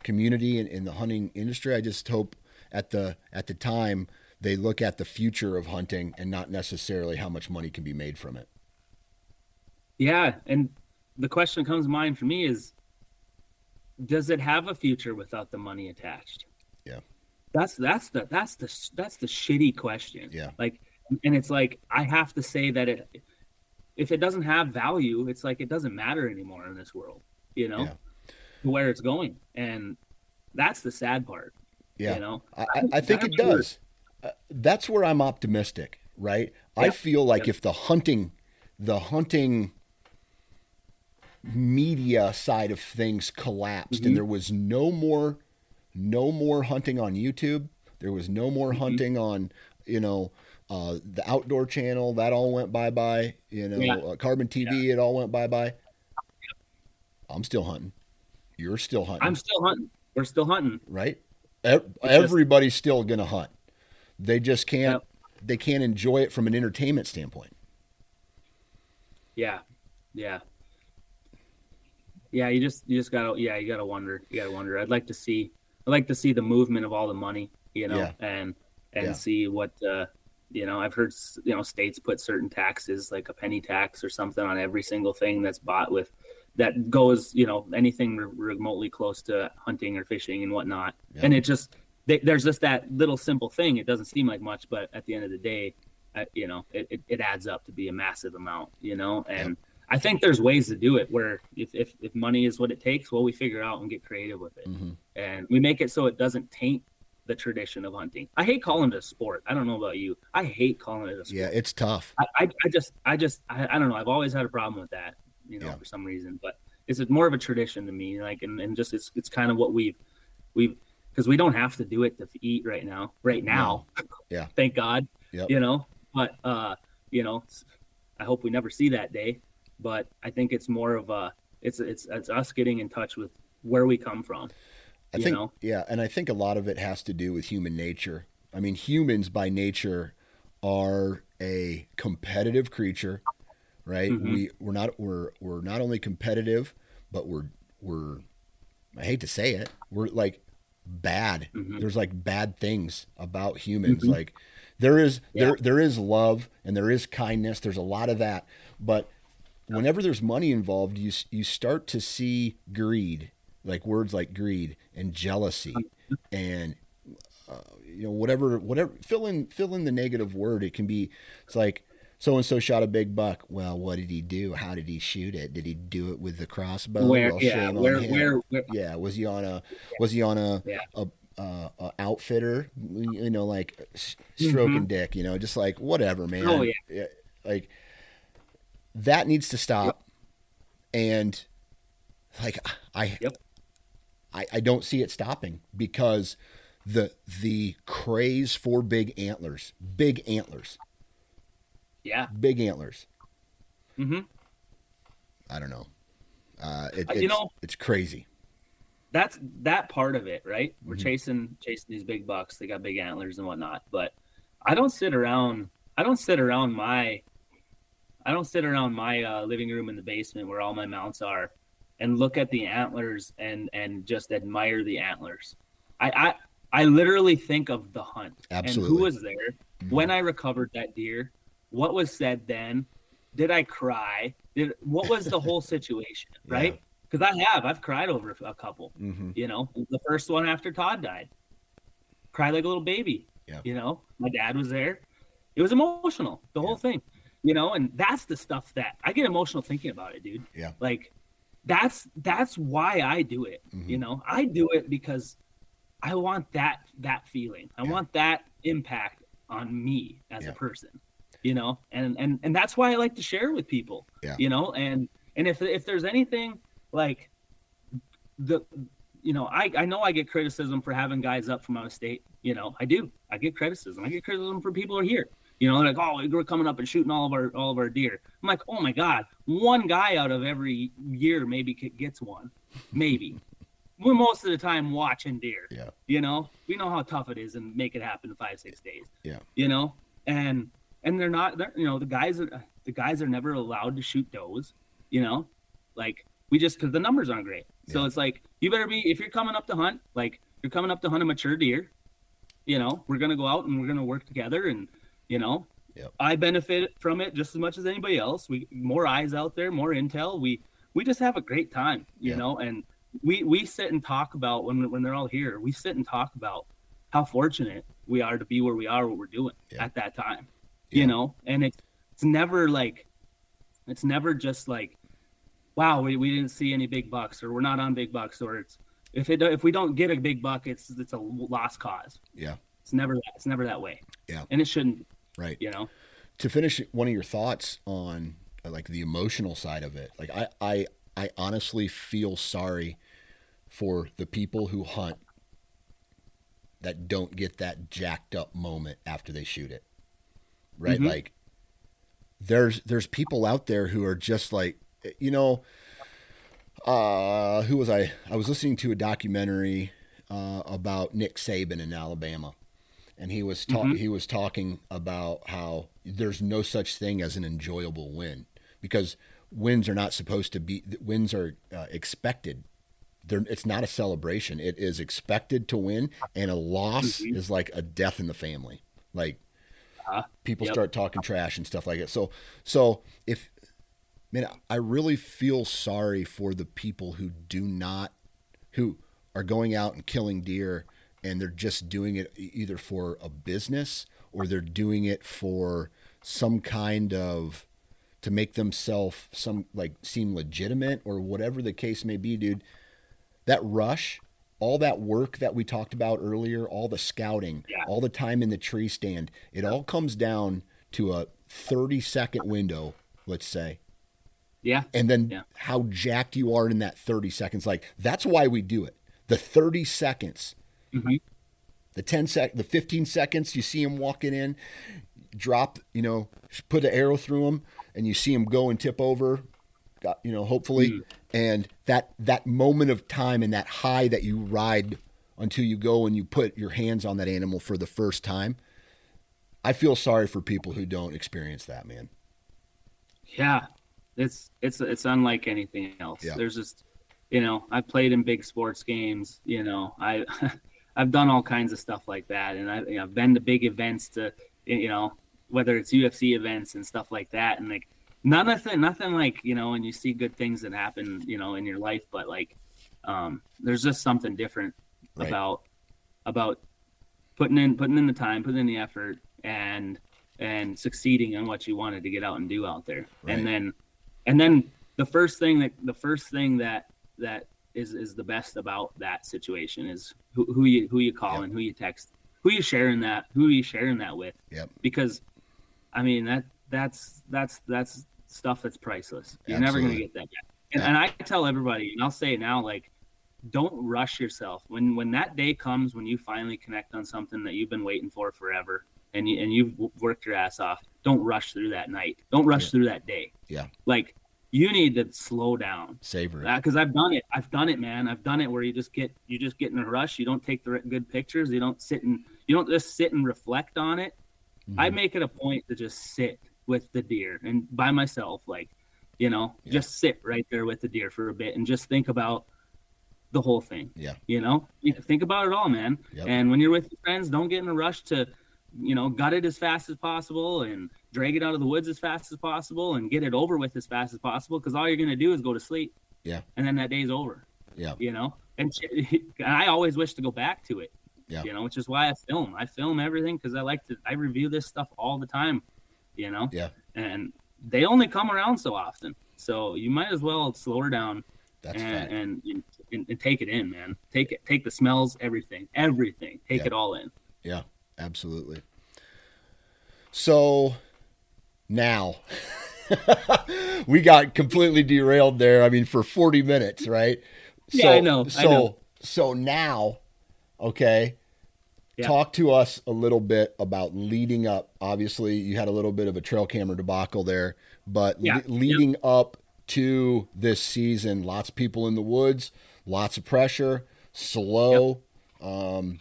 community and in the hunting industry, I just hope at the at the time they look at the future of hunting and not necessarily how much money can be made from it. Yeah, and the question that comes to mind for me is does it have a future without the money attached? Yeah. That's that's the that's the that's the shitty question. Yeah. Like and it's like I have to say that it if it doesn't have value, it's like it doesn't matter anymore in this world, you know, Yeah. To where it's going. And that's the sad part. Yeah. You know? I, I- think it where- does. Uh, that's where I'm optimistic, right? I feel like Yeah. if the hunting, the hunting media side of things collapsed Mhm. and there was no more, no more hunting on YouTube, there was no more Mm-hmm. hunting on, you know, uh, the outdoor channel that all went bye bye. You know, Yeah. uh, Carbon TV it all went bye bye. I'm still hunting. You're still hunting. I'm still hunting. We're still hunting. right? Ev- Everybody's still gonna hunt. They just can't. They can't enjoy it from an entertainment standpoint. Yeah, yeah, yeah. You just you just gotta yeah you gotta wonder you gotta wonder. I'd like to see I'd like to see the movement of all the money, you know, Yeah. and and Yeah. see what uh, you know. I've heard you know states put certain taxes like a penny tax or something on every single thing that's bought with that goes you know anything re- remotely close to hunting or fishing and whatnot. Yeah. And it just they, there's just that little simple thing. It doesn't seem like much, but at the end of the day, uh, you know, it, it, it adds up to be a massive amount, you know, and I think there's ways to do it where if, if, if money is what it takes, well, we figure out and get creative with it hmm and we make it so it doesn't taint the tradition of hunting. I hate calling it a sport. I don't know about you. I hate calling it a sport. Yeah, it's tough. I, I, I just, I just, I, I don't know. I've always had a problem with that, you know, Yeah. for some reason, but it's more of a tradition to me. Like, and, and just, it's, it's kind of what we've, we've, because we don't have to do it to eat right now, right now. Yeah. Thank God. Yep. You know, but, uh, you know, I hope we never see that day, but I think it's more of a, it's, it's, it's us getting in touch with where we come from. I you think, know? yeah, and I think a lot of it has to do with human nature. I mean, humans by nature are a competitive creature, right? Mhm. We we're not we're we're not only competitive, but we're we're I hate to say it, we're like bad. Mhm. There's like bad things about humans. Mhm. Like there is Yeah. there there is love and there is kindness. There's a lot of that, but whenever there's money involved, you you start to see greed, like words like greed and jealousy, and uh, you know whatever whatever fill in fill in the negative word. It can be it's like so and so shot a big buck. Well, what did he do? How did he shoot it? Did he do it with the crossbow? where, well, yeah, where, where, where, Yeah, was he on a was he on a Yeah. a, a, a outfitter? You know, like s- stroking dick. You know, just like whatever, man. Mm-hmm. Oh, yeah. like that needs to stop. And like I, Yep. I I don't see it stopping because the the craze for big antlers, big antlers, yeah. big antlers. Mm-hmm. I don't know. Uh, it, Uh, it's, you know- it's crazy. that's that part of it, right? We're Mhm. chasing chasing these big bucks. They got big antlers and whatnot. But I don't sit around. I don't sit around my. I don't sit around my uh, living room in the basement where all my mounts are, and look at the antlers and and just admire the antlers. I I, I literally think of the hunt and who was there Mhm. when I recovered that deer. What was said then? Did I cry? Did what was the whole situation? Yeah. Right? Because I have. I've cried over a couple. Mm-hmm. You know, the first one after Todd died, cried like a little baby. Yeah. You know, my dad was there. It was emotional, the whole thing. You know, and that's the stuff that I get emotional thinking about it, dude. Yeah. Like, that's that's why I do it. Mhm. You know, I do it because I want that that feeling. I Yeah. want that impact on me as Yeah. a person. You know, and and and that's why I like to share with people. Yeah. You know, and and if if there's anything like the you know I, I know i get criticism for having guys up from out of state you know i do i get criticism i get criticism for people who are here you know like oh we're coming up and shooting all of our all of our deer i'm like oh my god one guy out of every year maybe gets one maybe we're most of the time watching deer Yeah. you know we know how tough it is and make it happen in five six days Yeah. you know and and they're not they're, you know the guys are the guys are never allowed to shoot does you know? Like we just because the numbers aren't great. So Yeah. it's like you better be if you're coming up to hunt like you're coming up to hunt a mature deer you know we're gonna go out and we're gonna work together and you know? Yep. i benefit from it just as much as anybody else. We more eyes out there more intel. We we just have a great time you know? And we we sit and talk about when when they're all here we sit and talk about how fortunate we are to be where we are what we're doing at that time Yeah. you know and it's it's never like it's never just like wow we, we didn't see any big bucks or we're not on big bucks or it's if it if we don't get a big buck it's it's a lost cause Yeah. it's never that it's never that way Yeah. and it shouldn't Right. you know to finish one of your thoughts on uh, like the emotional side of it like i i i honestly feel sorry for the people who hunt that don't get that jacked up moment after they shoot it right Mhm. like there's there's people out there who are just like you know uh, who was I? I was listening to a documentary uh, about Nick Saban in Alabama, and he was ta- Mhm. he was talking about how there's no such thing as an enjoyable win because wins are not supposed to be wins are uh, expected. They're, it's not a celebration. It is expected to win, and a loss Mhm. is like a death in the family. Like Uh, people Yep. start talking trash and stuff like that. So, so if man, I really feel sorry for the people who do not, who are going out and killing deer, and they're just doing it either for a business or they're doing it for some kind of to make themselves some like seem legitimate or whatever the case may be, dude. That rush, all that work that we talked about earlier, all the scouting, Yeah. all the time in the tree stand, it all comes down to a 30 second window, let's say. Yeah. And then Yeah. how jacked you are in that 30 seconds. Like, that's why we do it. The 30 seconds, Mhm. the 10 sec, the 15 seconds, you see him walking in, drop, you know, put an arrow through him, and you see him go and tip over, you know, hopefully. Mm. And that, that moment of time and that high that you ride until you go and you put your hands on that animal for the first time. I feel sorry for people who don't experience that, man. Yeah, it's it's it's unlike anything else. Yeah. There's just, you know, I've played in big sports games. You know, I I've done all kinds of stuff like that, and I, you know, I've been to big events to, you know, whether it's UFC events and stuff like that, and like of the, nothing like you know, and you see good things that happen, you know, in your life, but like, um, there's just something different Right. about about putting in putting in the time, putting in the effort, and and succeeding on what you wanted to get out and do out there. Right. And then and then the first thing that the first thing that that is is the best about that situation is who, who you who you calling, who you text, who you sharing that, who you sharing that with. Yep. Because I mean that that's that's that's stuff that's priceless. You're never gonna get that back. And, Yeah. and I tell everybody, and I'll say it now, like don't rush yourself when when that day comes when you finally connect on something that you've been waiting for forever and you and you've worked your ass off don't rush through that night don't rush Yeah. through that day Yeah. like you need to slow down Savor it. because i've done it i've done it man i've done it where you just get you just get in a rush you don't take the good pictures you don't sit and you don't just sit and reflect on it i Mhm. make it a point to just sit with the deer and by myself like you know Yeah. just sit right there with the deer for a bit and just think about the whole thing Yeah. you know think about it all man Yep. and when you're with your friends don't get in a rush to you know gut it as fast as possible and drag it out of the woods as fast as possible and get it over with as fast as possible because all you're going to do is go to sleep Yeah. and then that day's over Yeah. you know and and i always wish to go back to it Yeah. you know which is why i film i film everything because i like to i review this stuff all the time you know Yeah. and they only come around so often so you might as well slow her down That's and, and, and and take it in man take it take the smells everything everything take Yeah. it all in Yeah, absolutely. So now we got completely derailed there. I mean, for 40 minutes, right? Yeah, I know, I So, know. so now, okay, Yeah. talk to us a little bit about leading up. Obviously, you had a little bit of a trail camera debacle there, but Yeah, le- leading up to this season, lots of people in the woods, lots of pressure, slow. Um,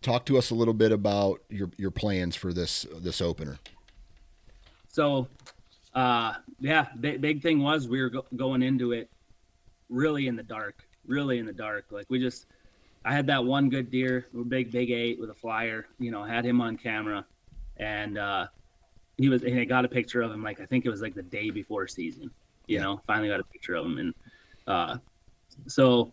talk to us a little bit about your your plans for this this opener. So, uh, yeah, big, big thing was we were go- going into it really in the dark, really in the dark. Like we just, I had that one good deer, big, big eight with a flyer, you know, had him on camera and, uh, he was, and I got a picture of him. Like, I think it was like the day before season, you Yeah. know, finally got a picture of him. And, uh, so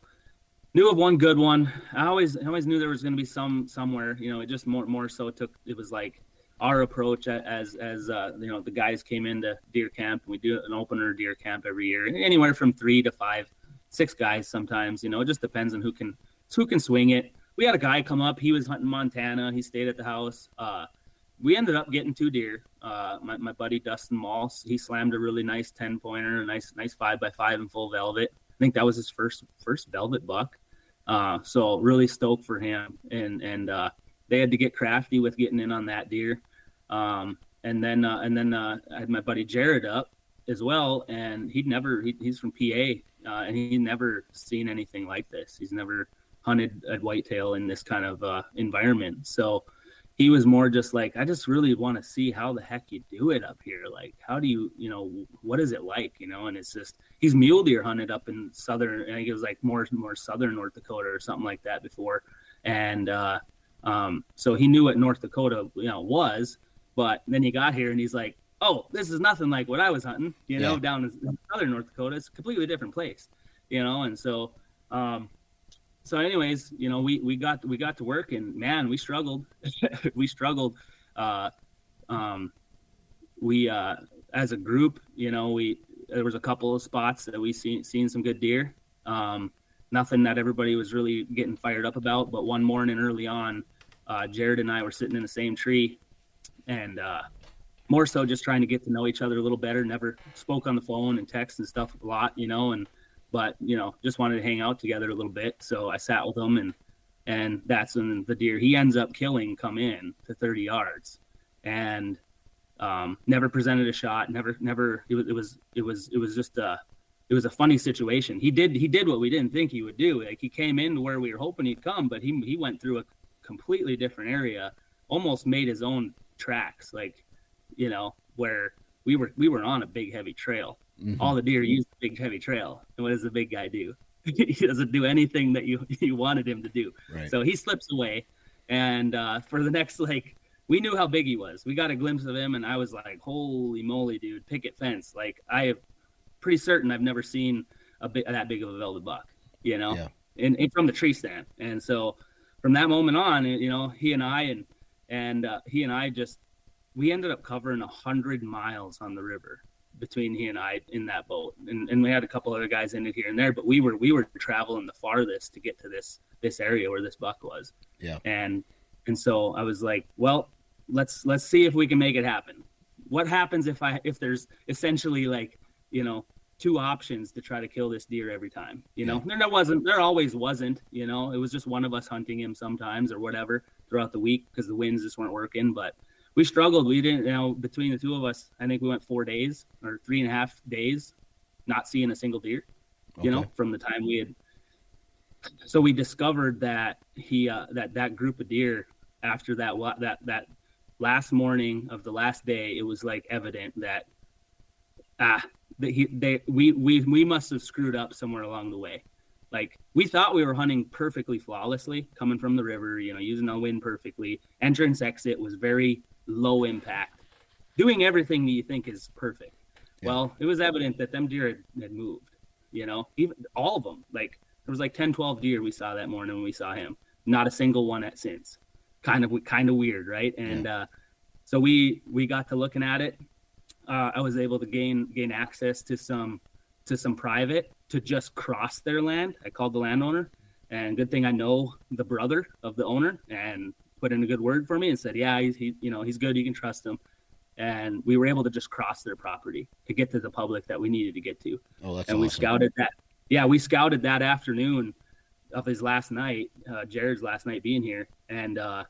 knew of one good one. I always, I always knew there was going to be some somewhere, you know, it just more, more so took, it was like, our approach as as uh, you know the guys came into deer camp and we do an opener deer camp every year anywhere from three to five six guys sometimes you know it just depends on who can who can swing it? We had a guy come up. He was hunting montana. He stayed at the house. Uh, we ended up getting two deer. Uh, my, my buddy dustin moss he slammed a really nice 10 pointer a nice nice five by five in full velvet. I think that was his first first velvet buck. Uh, so really stoked for him. And and uh, they had to get crafty with getting in on that deer. Um, and then uh, and then uh, I had my buddy Jared up as well, and he'd never he, he's from PA, uh, and he's never seen anything like this. He's never hunted a whitetail in this kind of uh, environment. So he was more just like, I just really want to see how the heck you do it up here. Like, how do you, you know, what is it like, you know? And it's just he's mule deer hunted up in southern, I think it was like more more southern North Dakota or something like that before, and uh, um, so he knew what North Dakota, you know, was. But then he got here and he's like, oh, this is nothing like what I was hunting, you know, yeah. down in southern North Dakota. It's a completely different place, you know, and so. Um, so anyways you know we we got we got to work and man we struggled. We struggled. Uh um we uh as a group you know we there was a couple of spots that we seen seen some good deer. Um nothing that everybody was really getting fired up about but one morning early on uh jared and i were sitting in the same tree and uh more so just trying to get to know each other a little better. Never spoke on the phone and text and stuff a lot you know and but you know just wanted to hang out together a little bit. So i sat with him and and that's when the deer he ends up killing come in to 30 yards. And um, never presented a shot never never it was it was it was it was just a it was a funny situation. He did he did what we didn't think he would do. Like he came in where we were hoping he'd come but he he went through a completely different area almost made his own tracks like you know where we were we were on a big heavy trail Mm-hmm. All the deer use the big heavy trail. And what does the big guy do? he doesn't do anything that you you wanted him to do. Right. So he slips away, and uh, for the next like we knew how big he was. We got a glimpse of him, and I was like, "Holy moly, dude! Picket fence!" Like I have pretty certain I've never seen a bit that big of a velvet buck, you know, yeah. and, and, from the tree stand. And so from that moment on, you know, he and I and and uh, he and I just we ended up covering a hundred miles on the river between he and I in that boat, and, and we had a couple other guys in it here and there, but we were we were traveling the farthest to get to this this area where this buck was. Yeah. And and so I was like, well, let's let's see if we can make it happen. What happens if I if there's essentially like you know two options to try to kill this deer every time. You know, yeah. there, there wasn't, there always wasn't. You know, it was just one of us hunting him sometimes or whatever throughout the week because the winds just weren't working. But we struggled. We didn't, you know, between the two of us, I think we went four days or three and a half days not seeing a single deer, you know, from the time we had. So we discovered that he, uh, that, that group of deer after that, that, that last morning of the last day, it was like evident that, ah, that he, they, we, we, we must have screwed up somewhere along the way. Like we thought we were hunting perfectly flawlessly, coming from the river, you know, using the wind perfectly. Entrance exit was very low impact, doing everything that you think is perfect. Yeah. Well, it was evident that them deer had, had, moved, you know, even all of them. Like there was like 10, 12 deer we saw that morning when we saw him. Not a single one at since. Kind of kind of weird, right? And yeah. uh, so we we got to looking at it. Uh, I was able to gain gain access to some to some private to just cross their land. I called the landowner, and good thing I know the brother of the owner, and put in a good word for me and said, yeah, he's he, you know he's good. You can trust him. And we were able to just cross their property to get to the public that we needed to get to. Oh, that's and awesome. we scouted that. Yeah, we scouted that afternoon of his last night, uh, Jared's last night being here, and uh,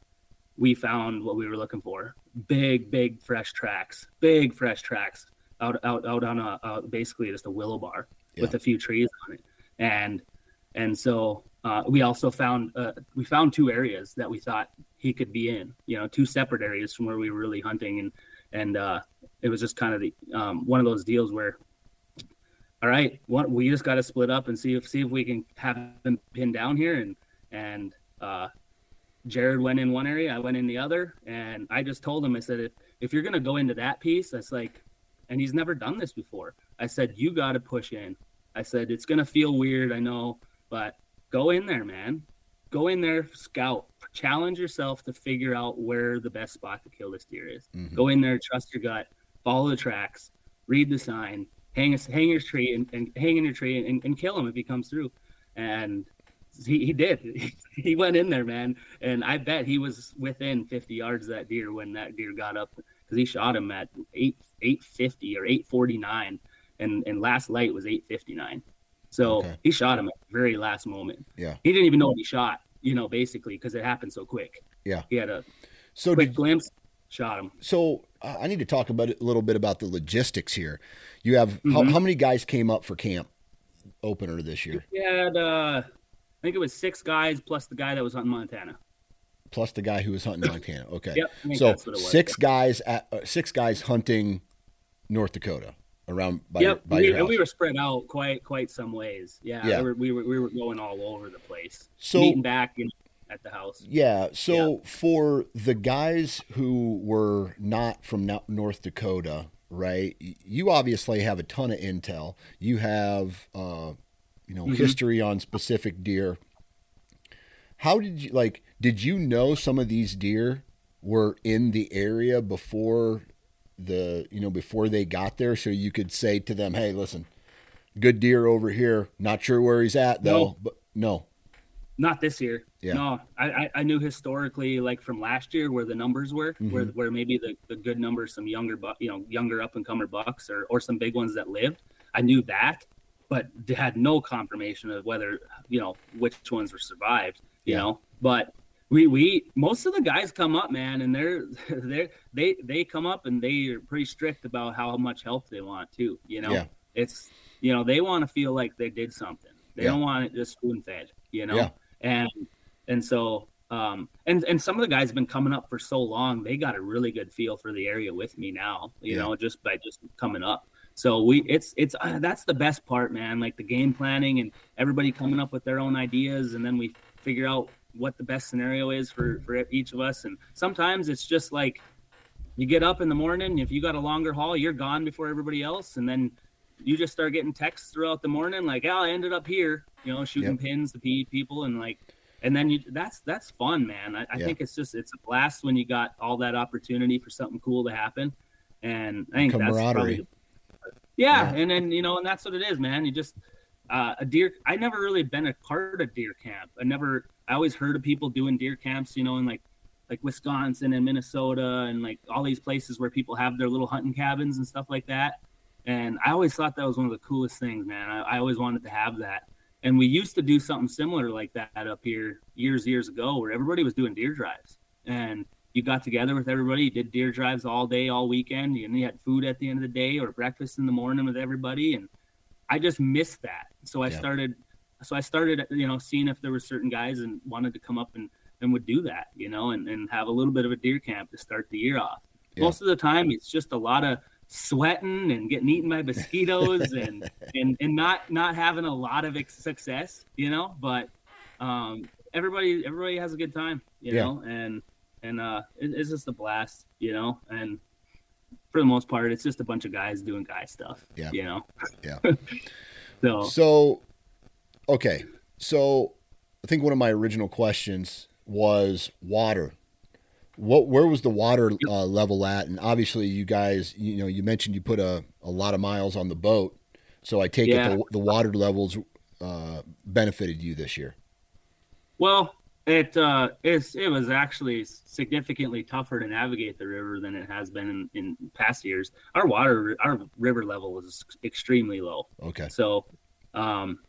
we found what we were looking for: big, big fresh tracks, big fresh tracks out out out on a uh, basically just a willow bar yeah. with a few trees on it, and and so uh, we also found uh, we found two areas that we thought he could be in. You know, two separate areas from where we were really hunting, and and uh, it was just kind of the um, one of those deals where, all right, what we just got to split up and see if see if we can have them pinned down here, and and uh, Jared went in one area, I went in the other, and I just told him I said if if you're gonna go into that piece, that's like, and he's never done this before. I said you got to push in. I said it's gonna feel weird, I know, but go in there, man. Go in there, scout challenge yourself to figure out where the best spot to kill this deer is. Mm-hmm. Go in there, trust your gut, follow the tracks, read the sign, hang a, hang your tree and, and hang in your tree and, and kill him if he comes through. And he, he did. he went in there, man. And I bet he was within 50 yards of that deer when that deer got up because he shot him at eight 850 or 849, and and last light was 859. So okay. he shot him at the very last moment. Yeah, he didn't even know what he shot you know, basically because it happened so quick. Yeah, he had a so quick did, glimpse, shot him. So uh, I need to talk about a little bit about the logistics here. You have mm-hmm. how, how many guys came up for camp opener this year? We had, uh, I think it was six guys plus the guy that was hunting Montana. Plus the guy who was hunting Montana. Okay. Yep. So that's what it was. six guys at uh, six guys hunting North Dakota around by, Yep. by we, we were spread out quite quite some ways. Yeah. Yeah. We, were, we were we were going all over the place. So- meeting back in, at the house. Yeah. So for the guys who were not from North Dakota, right? You obviously have a ton of intel. You have, uh, you know, Mhm. history on specific deer. How did you like? Did you know some of these deer were in the area before the, you know, before they got there, so you could say to them, "Hey, listen, good deer over here. Not sure where he's at though, No. but no, Not this year. Yeah. No, I, I, knew historically, like from last year, where the numbers were, where Mhm. where maybe the, the good numbers, some younger, bu- you know, younger up and comer bucks, or or some big ones that lived. I knew that, but they had no confirmation of whether you know which ones were survived. You Yeah. know, but we we most of the guys come up, man, and they're they they they come up and they are pretty strict about how much help they want too. You know, Yeah. it's you know they want to feel like they did something. They Yeah. don't want it just spoon fed. You know Yeah. and and so um and and some of the guys have been coming up for so long they got a really good feel for the area with me now you know just by just coming up so we it's it's uh, that's the best part man like the game planning and everybody coming up with their own ideas and then we figure out what the best scenario is for for each of us and sometimes it's just like you get up in the morning if you got a longer haul you're gone before everybody else and then you just start getting texts throughout the morning like oh i ended up here you know shooting Yep. pins to pe- people and like and then you that's that's fun man i, I Yeah. think it's just it's a blast when you got all that opportunity for something cool to happen and i think that's Camaraderie. probably yeah, Yeah. and then you know and that's what it is man you just uh, a deer i never really been a part of deer camp i never i always heard of people doing deer camps you know in like like wisconsin and minnesota and like all these places where people have their little hunting cabins and stuff like that. And i always thought that was one of the coolest things man. I, I always wanted to have that. And we used to do something similar like that up here years years ago where everybody was doing deer drives. And you got together with everybody you did deer drives all day all weekend and you had food at the end of the day or breakfast in the morning with everybody. And i just missed that. So i Yeah. started so i started you know seeing if there were certain guys and wanted to come up and and would do that you know and, and have a little bit of a deer camp to start the year off Yeah. most of the time it's just a lot of sweating and getting eaten by mosquitoes and and and not not having a lot of success you know but um everybody everybody has a good time you Yeah. know and and uh it, it's just a blast you know and for the most part it's just a bunch of guys doing guy stuff Yeah. you know Yeah. so So, okay. So, I think one of my original questions was water. What, where was the water uh, level at? And obviously, you guys, you know, you mentioned you put a, a lot of miles on the boat. So I take Yeah. it the, the water levels uh, benefited you this year. Well, it uh, it's it was actually significantly tougher to navigate the river than it has been in, in past years. Our water, our river level was extremely low. Okay. So, um,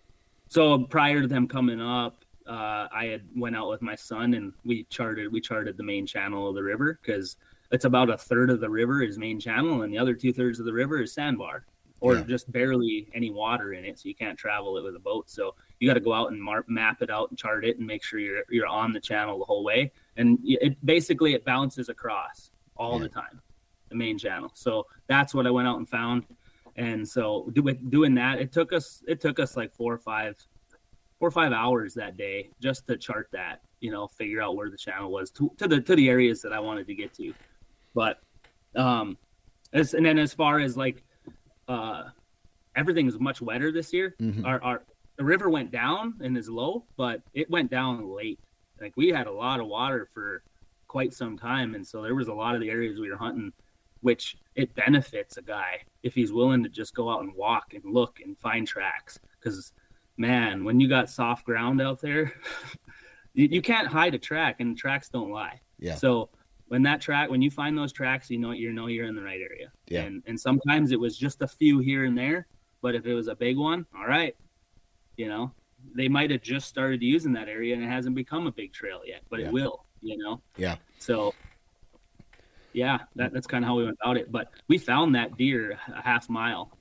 so prior to them coming up, uh, I had went out with my son and we charted we charted the main channel of the river because it's about a third of the river is main channel and the other two thirds of the river is sandbar or Yeah. just barely any water in it, so you can't travel it with a boat. So you got to go out and mar- map it out and chart it and make sure you're you're on the channel the whole way. And it basically it bounces across all Yeah. the time, the main channel. So that's what I went out and found. And so with doing that, it took us it took us like four or five four or five hours that day just to chart that, you know, figure out where the channel was to, to the to the areas that I wanted to get to. But um as and then as far as like uh everything is much wetter this year. Mhm. Our our the river went down and is low, but it went down late. Like we had a lot of water for quite some time, and so there was a lot of the areas we were hunting, which it benefits a guy if he's willing to just go out and walk and look and find tracks. Because man, when you got soft ground out there, you, you can't hide a track, and tracks don't lie. Yeah. So when that track, when you find those tracks, you know you know you're in the right area. Yeah. And and sometimes it was just a few here and there, but if it was a big one, all right, you know, they might have just started using that area and it hasn't become a big trail yet, but Yeah. it will, you know. Yeah. So yeah, that, that's kind of how we went about it. But we found that deer a half mile,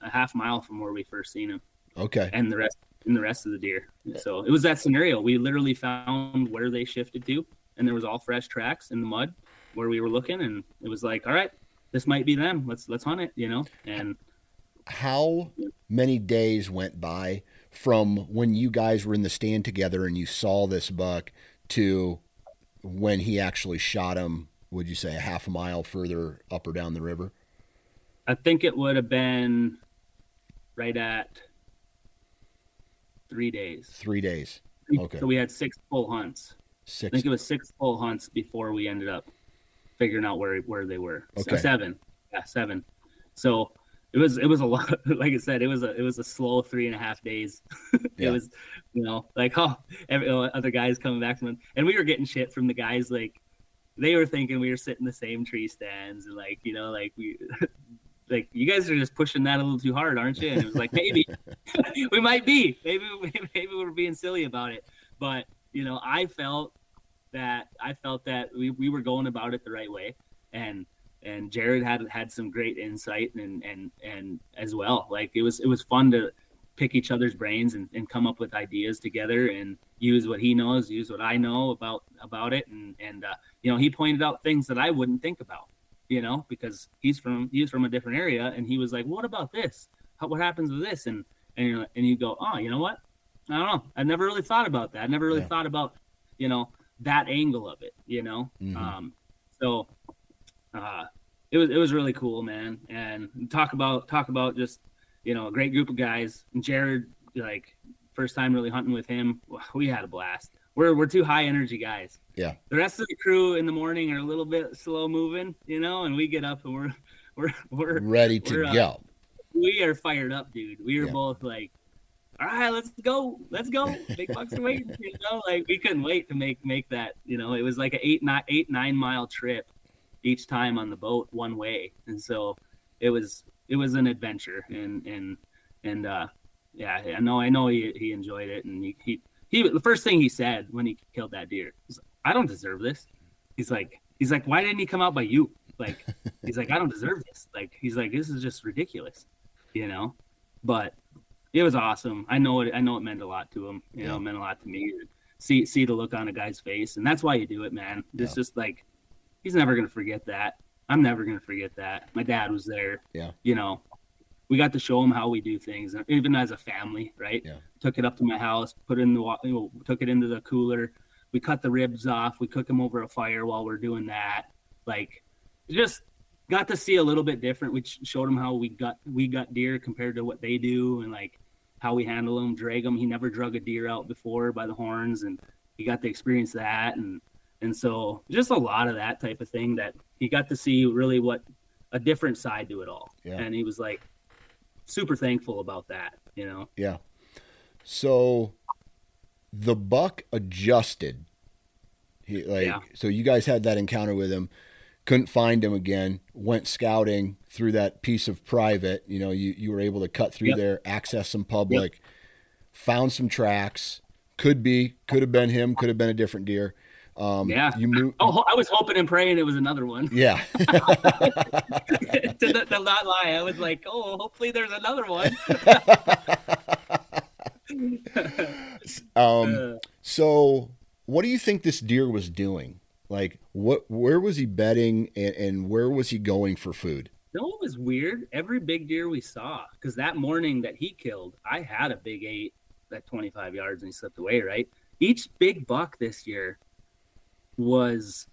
a half mile from where we first seen him. Okay. and the rest and the rest of the deer. So it was that scenario. We literally found where they shifted to, and there was all fresh tracks in the mud where we were looking, and it was like, all right, this might be them. Let's let's hunt it, you know. And How many days went by from when you guys were in the stand together and you saw this buck to when he actually shot him? Would you say a half a mile further up or down the river? I think it would have been right at three days. Three days. Okay. So we had six full hunts. Six. I think it was six full hunts before we ended up figuring out where where they were. So Okay. seven, yeah, seven. So it was it was a lot. Like I said, it was a it was a slow three and a half days. it Yeah. was, you know, like oh, every, oh, other guys coming back from, and we were getting shit from the guys. Like they were thinking we were sitting the same tree stands, and like you know, like we. Like you guys are just pushing that a little too hard, aren't you? And it was like maybe we might be, maybe maybe we're being silly about it, but you know, I felt that I felt that we, we were going about it the right way, and and Jared had had some great insight and and and as well. Like it was it was fun to pick each other's brains and, and come up with ideas together and use what he knows, use what I know about about it, and and uh, you know he pointed out things that I wouldn't think about, you know, because he's from he's from a different area, and he was like, "What about this? How, what happens with this?" And and you're, and you go, "Oh, you know what? I don't know. I never really thought about that. I never really Yeah. thought about, you know, that angle of it, you know? Mhm. Um, so, uh, it was, it was really cool, man. And talk about, talk about just, you know, a great group of guys. And Jared, like first time really hunting with him, we had a blast. We're, we're two high energy guys. Yeah. The rest of the crew in the morning are a little bit slow moving, you know, and we get up and we're, we're, we're, Ready to we're, uh, go. we are fired up, dude. We were Yeah. both like, all right, let's go, let's go. Big bucks are waiting, you know. Like we couldn't wait to make make that. You know, it was like an eight nine eight nine mile trip each time on the boat one way, and so it was it was an adventure, and and and uh, yeah, I know I know he he enjoyed it, and he he, he the first thing he said when he killed that deer was, I don't deserve this. He's like he's like why didn't he come out by you? Like he's like I don't deserve this. Like he's like this is just ridiculous, you know. But it was awesome. I know it. I know it meant a lot to him. You know, it meant a lot to me. See see the look on a guy's face, and that's why you do it, man. It's Yeah. just like he's never gonna forget that. I'm never gonna forget that. My dad was there. Yeah. You know, we got to show him how we do things, even as a family, right? Yeah. Took it up to my house, put it in the you know, took it into the cooler. We cut the ribs off. We cook them over a fire while we're doing that. Like, just got to see a little bit different. We showed him how we got we got deer compared to what they do, and like how we handle them, drag them. He never drug a deer out before by the horns, and he got to experience that, and and so just a lot of that type of thing that he got to see really what a different side to it all, Yeah. and he was like super thankful about that, you know. Yeah. So the buck adjusted. He like Yeah. so you guys had that encounter with him, couldn't find him again, went scouting through that piece of private, you know, you, you were able to cut through Yep. there, access some public, found some tracks. Could be, could have been him, could have been a different deer. Um Yeah. you Oh, I was hoping and praying it was another one. yeah. to, not- to not lie, I was like, oh, hopefully there's another one. um Uh, So, what do you think this deer was doing? Like, what? Where was he bedding, and, and where was he going for food? No, it was weird. Every big deer we saw, because that morning that he killed, I had a big eight at 25 yards and he slipped away. Right, each big buck this year was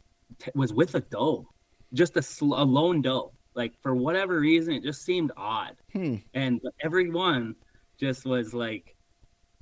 was with a doe, just a, sl- a lone doe. Like for whatever reason, it just seemed odd, Hmm. and everyone just was like,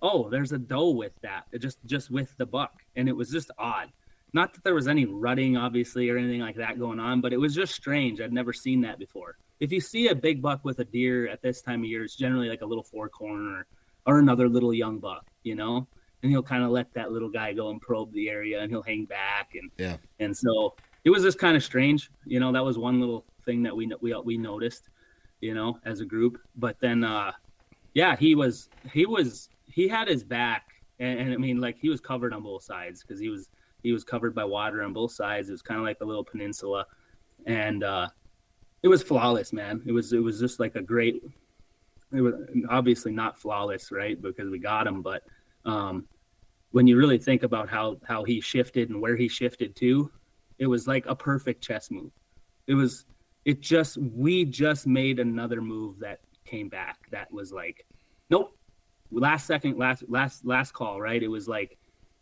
"Oh, there's a doe with that." It just just with the buck, and it was just odd. Not that there was any rutting, obviously, or anything like that going on, but it was just strange. I'd never seen that before. If you see a big buck with a deer at this time of year, it's generally like a little forkhorn or another little young buck, you know, and he'll kind of let that little guy go and probe the area, and he'll hang back, and Yeah. and so it was just kind of strange, you know. That was one little thing that we we we noticed, you know, as a group. But then, uh, yeah, he was he was he had his back, and, and I mean, like he was covered on both sides because he was he was covered by water on both sides. It was kind of like a little peninsula, and uh, it was flawless, man. It was it was just like a great it was obviously not flawless, right? Because we got him, but um, when you really think about how how he shifted and where he shifted to, it was like a perfect chess move. It was it just we just made another move that came back that was like, nope, last second, last last last call, right? It was like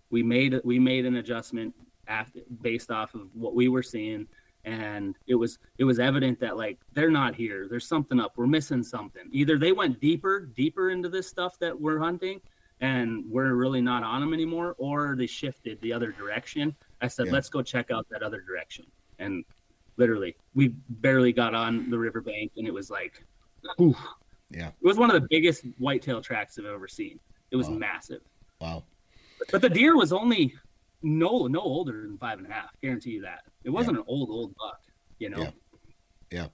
we made we made an adjustment after based off of what we were seeing and it was it was evident that like they're not here there's something up we're missing something either they went deeper deeper into this stuff that we're hunting and we're really not on them anymore or they shifted the other direction i said yeah. let's go check out that other direction and literally we barely got on the riverbank and it was like whew. yeah it was one of the biggest whitetail tracks i've ever seen it was wow. massive wow but the deer was only no no older than five and a half guarantee you that it wasn't yeah. an old old buck, you know. Yeah. yeah.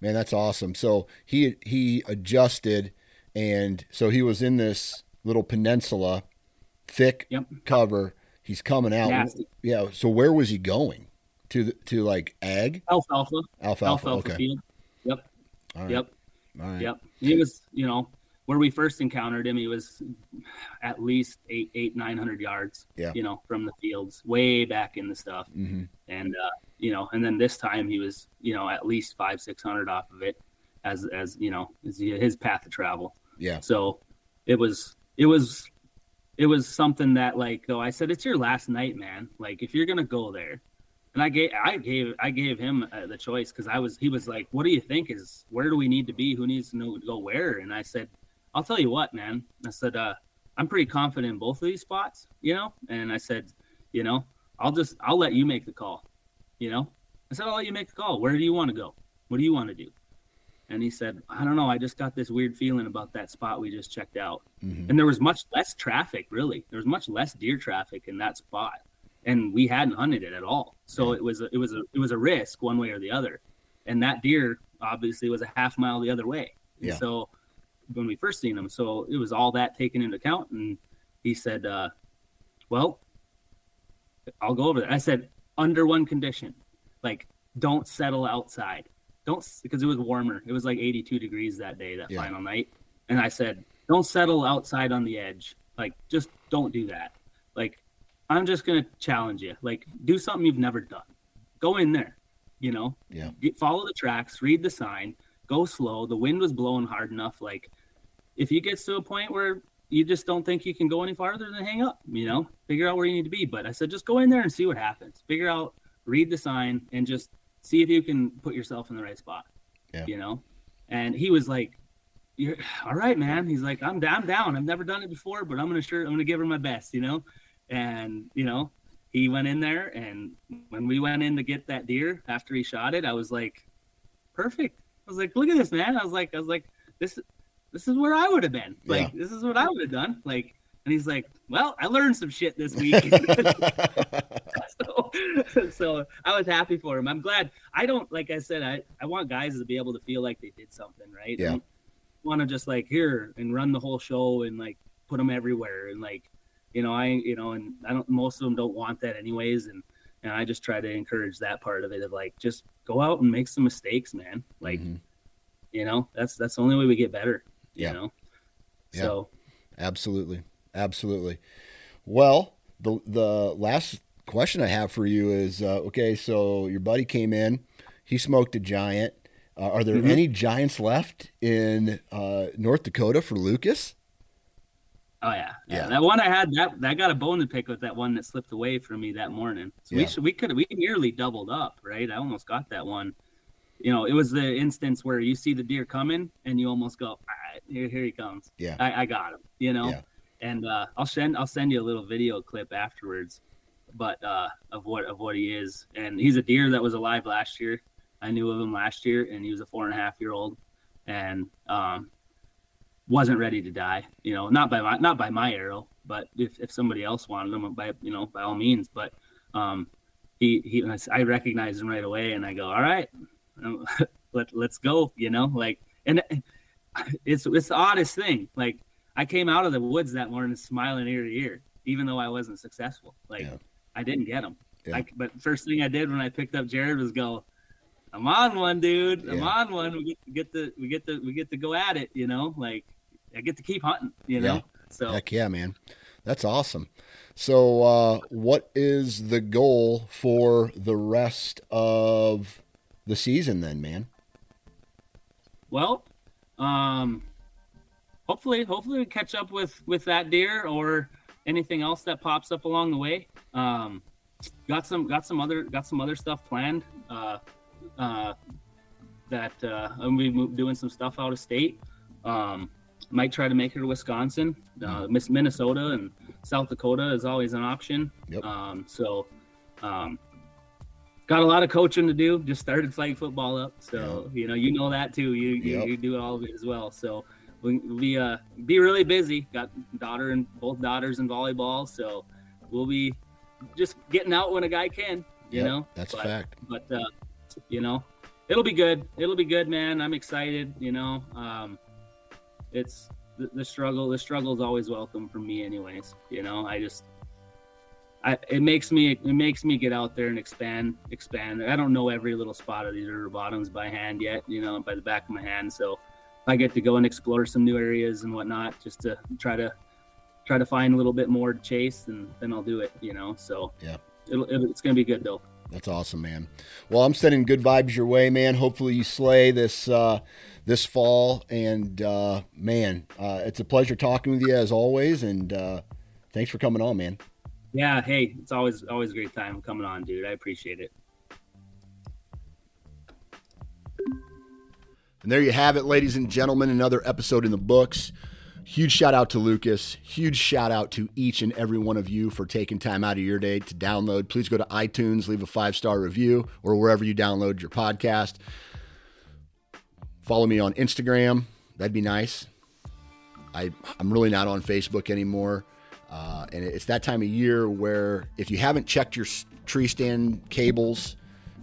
Man, that's awesome. So he he adjusted and so he was in this little peninsula, thick yep. cover. He's coming out. Nasty. Yeah. So where was he going? To the, to like ag? Alfalfa. Alfalfa. Alfalfa okay. field. Yep. Yep. All right. Yep. He was, you know, where we first encountered him, he was at least eight, eight, nine hundred yards. Yeah. You know, from the fields, way back in the stuff, mm-hmm. and uh, you know, and then this time he was, you know, at least five, six hundred off of it, as as you know, as his path of travel. Yeah. So, it was, it was, it was something that like, oh, I said, it's your last night, man. Like, if you're gonna go there, and I gave I gave I gave him uh, the choice because I was he was like, "What do you think is where do we need to be? Who needs to know go where?" And I said, I'll tell you what, man. I said, uh, I'm pretty confident in both of these spots, you know? And I said, you know, I'll just, I'll let you make the call, you know? I said, I'll let you make the call. Where do you want to go? What do you want to do? And he said, I don't know. I just got this weird feeling about that spot we just checked out. Mm-hmm. And there was much less traffic, really. There was much less deer traffic in that spot. And we hadn't hunted it at all. So it was, a, it was a, it was a risk one way or the other. And that deer obviously was a half mile the other way. Yeah. so when we first seen him. So it was all that taken into account. And he said, uh, well, I'll go over there. I said, under one condition, like don't settle outside. Don't because it was warmer. It was like 82 degrees that day, that yeah. final night. And I said, don't settle outside on the edge. Like just don't do that. Like I'm just gonna challenge you. Like do something you've never done. Go in there. You know. Yeah. Get, follow the tracks. Read the sign. Go slow. The wind was blowing hard enough. Like if you get to a point where you just don't think you can go any farther, then hang up. You know, figure out where you need to be. But I said, just go in there and see what happens. Figure out, read the sign, and just see if you can put yourself in the right spot. Yeah. You know, and he was like, "You're all right, man." He's like, "I'm down, down. I've never done it before, but I'm gonna sure I'm gonna give her my best." You know, and you know, he went in there, and when we went in to get that deer after he shot it, I was like, "Perfect." I was like, "Look at this, man." I was like, "I was like, this." this is where I would have been. Like, yeah. this is what I would have done. Like, and he's like, well, I learned some shit this week. so, I was happy for him. I'm glad. I don't, like I said, I, I want guys to be able to feel like they did something, right? Yeah. want to just like here and run the whole show and like put them everywhere. And like, you know, I, you know, and I don't, most of them don't want that anyways. And, and I just try to encourage that part of it of like, just go out and make some mistakes, man. Like, mm-hmm. you know, that's, that's the only way we get better you know yeah. so absolutely absolutely well the the last question i have for you is uh, okay so your buddy came in he smoked a giant uh, are there mm-hmm. any giants left in uh, north dakota for lucas Oh yeah. yeah, yeah. That one I had that that got a bone to pick with that one that slipped away from me that morning. So yeah. we should we could we nearly doubled up, right? I almost got that one you know, it was the instance where you see the deer coming and you almost go, all right, here, here he comes. Yeah. I, I got him, you know? Yeah. And uh, I'll send I'll send you a little video clip afterwards, but uh, of what of what he is. And he's a deer that was alive last year. I knew of him last year, and he was a four and a half year old, and um, wasn't ready to die. You know, not by my not by my arrow, but if, if somebody else wanted him, by you know by all means. But um, he he I recognized him right away, and I go, all right, let let's go, you know, like and it's it's the oddest thing. Like I came out of the woods that morning smiling ear to ear, even though I wasn't successful. Like yeah. I didn't get him. Yeah. Like, but first thing I did when I picked up Jared was go, I'm on one, dude. I'm Yeah. on one. We get, the we get the we get to go at it. You know, like I get to keep hunting. You know, Yeah. so Heck yeah, man. That's awesome. So, uh, what is the goal for the rest of the season then, man? well, um, hopefully hopefully we catch up with with that deer or anything else that pops up along the way. Um, got some got some other got some other stuff planned. Uh, uh, that uh, I'm gonna be doing some stuff out of state. Um, might try to make it to Wisconsin. Uh, Miss Minnesota and South Dakota is always an option. Yep. Um, so, um, got a lot of coaching to do. Just started flag football up, so you know you know that too. You you, Yep. you do all of it as well. So we- we'll be uh be really busy. Got daughter and both daughters in volleyball, so we'll be just getting out when a guy can. You Yep, know, that's a but, fact. But uh, you know, it'll be good. It'll be good, man. I'm excited. You know, um, it's the, the struggle. The struggle is always welcome for me, anyways. You know, I just. I, it makes me it makes me get out there and expand expand. I don't know every little spot of these river bottoms by hand yet, you know, by the back of my hand. So I get to go and explore some new areas and whatnot, just to try to try to find a little bit more to chase, and then I'll do it, you know. So Yeah. it'll, it'll, it's gonna be good though. That's awesome, man. Well, I'm sending good vibes your way, man. Hopefully you slay this uh, this fall, and uh, man, uh, it's a pleasure talking with you as always. And uh, thanks for coming on, man. Yeah, hey, it's always always a great time coming on, dude. I appreciate it. And there you have it, ladies and gentlemen, another episode in the books. Huge shout out to Lucas. Huge shout out to each and every one of you for taking time out of your day to download. Please go to iTunes, leave a five star review, or wherever you download your podcast. Follow me on Instagram. That'd be nice. I, I'm really not on Facebook anymore. Uh, and it's that time of year where if you haven't checked your tree stand cables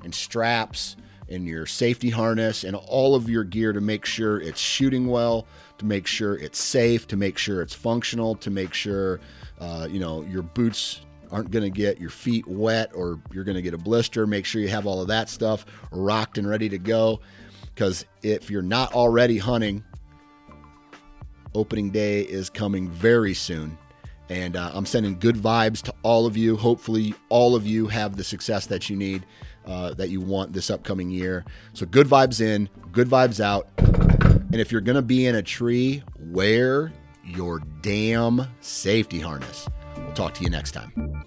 and straps and your safety harness and all of your gear to make sure it's shooting well, to make sure it's safe, to make sure it's functional, to make sure uh, you know your boots aren't going to get your feet wet or you're going to get a blister. Make sure you have all of that stuff rocked and ready to go. Because if you're not already hunting, opening day is coming very soon. And uh, I'm sending good vibes to all of you. Hopefully, all of you have the success that you need, uh, that you want this upcoming year. So, good vibes in, good vibes out. And if you're going to be in a tree, wear your damn safety harness. We'll talk to you next time.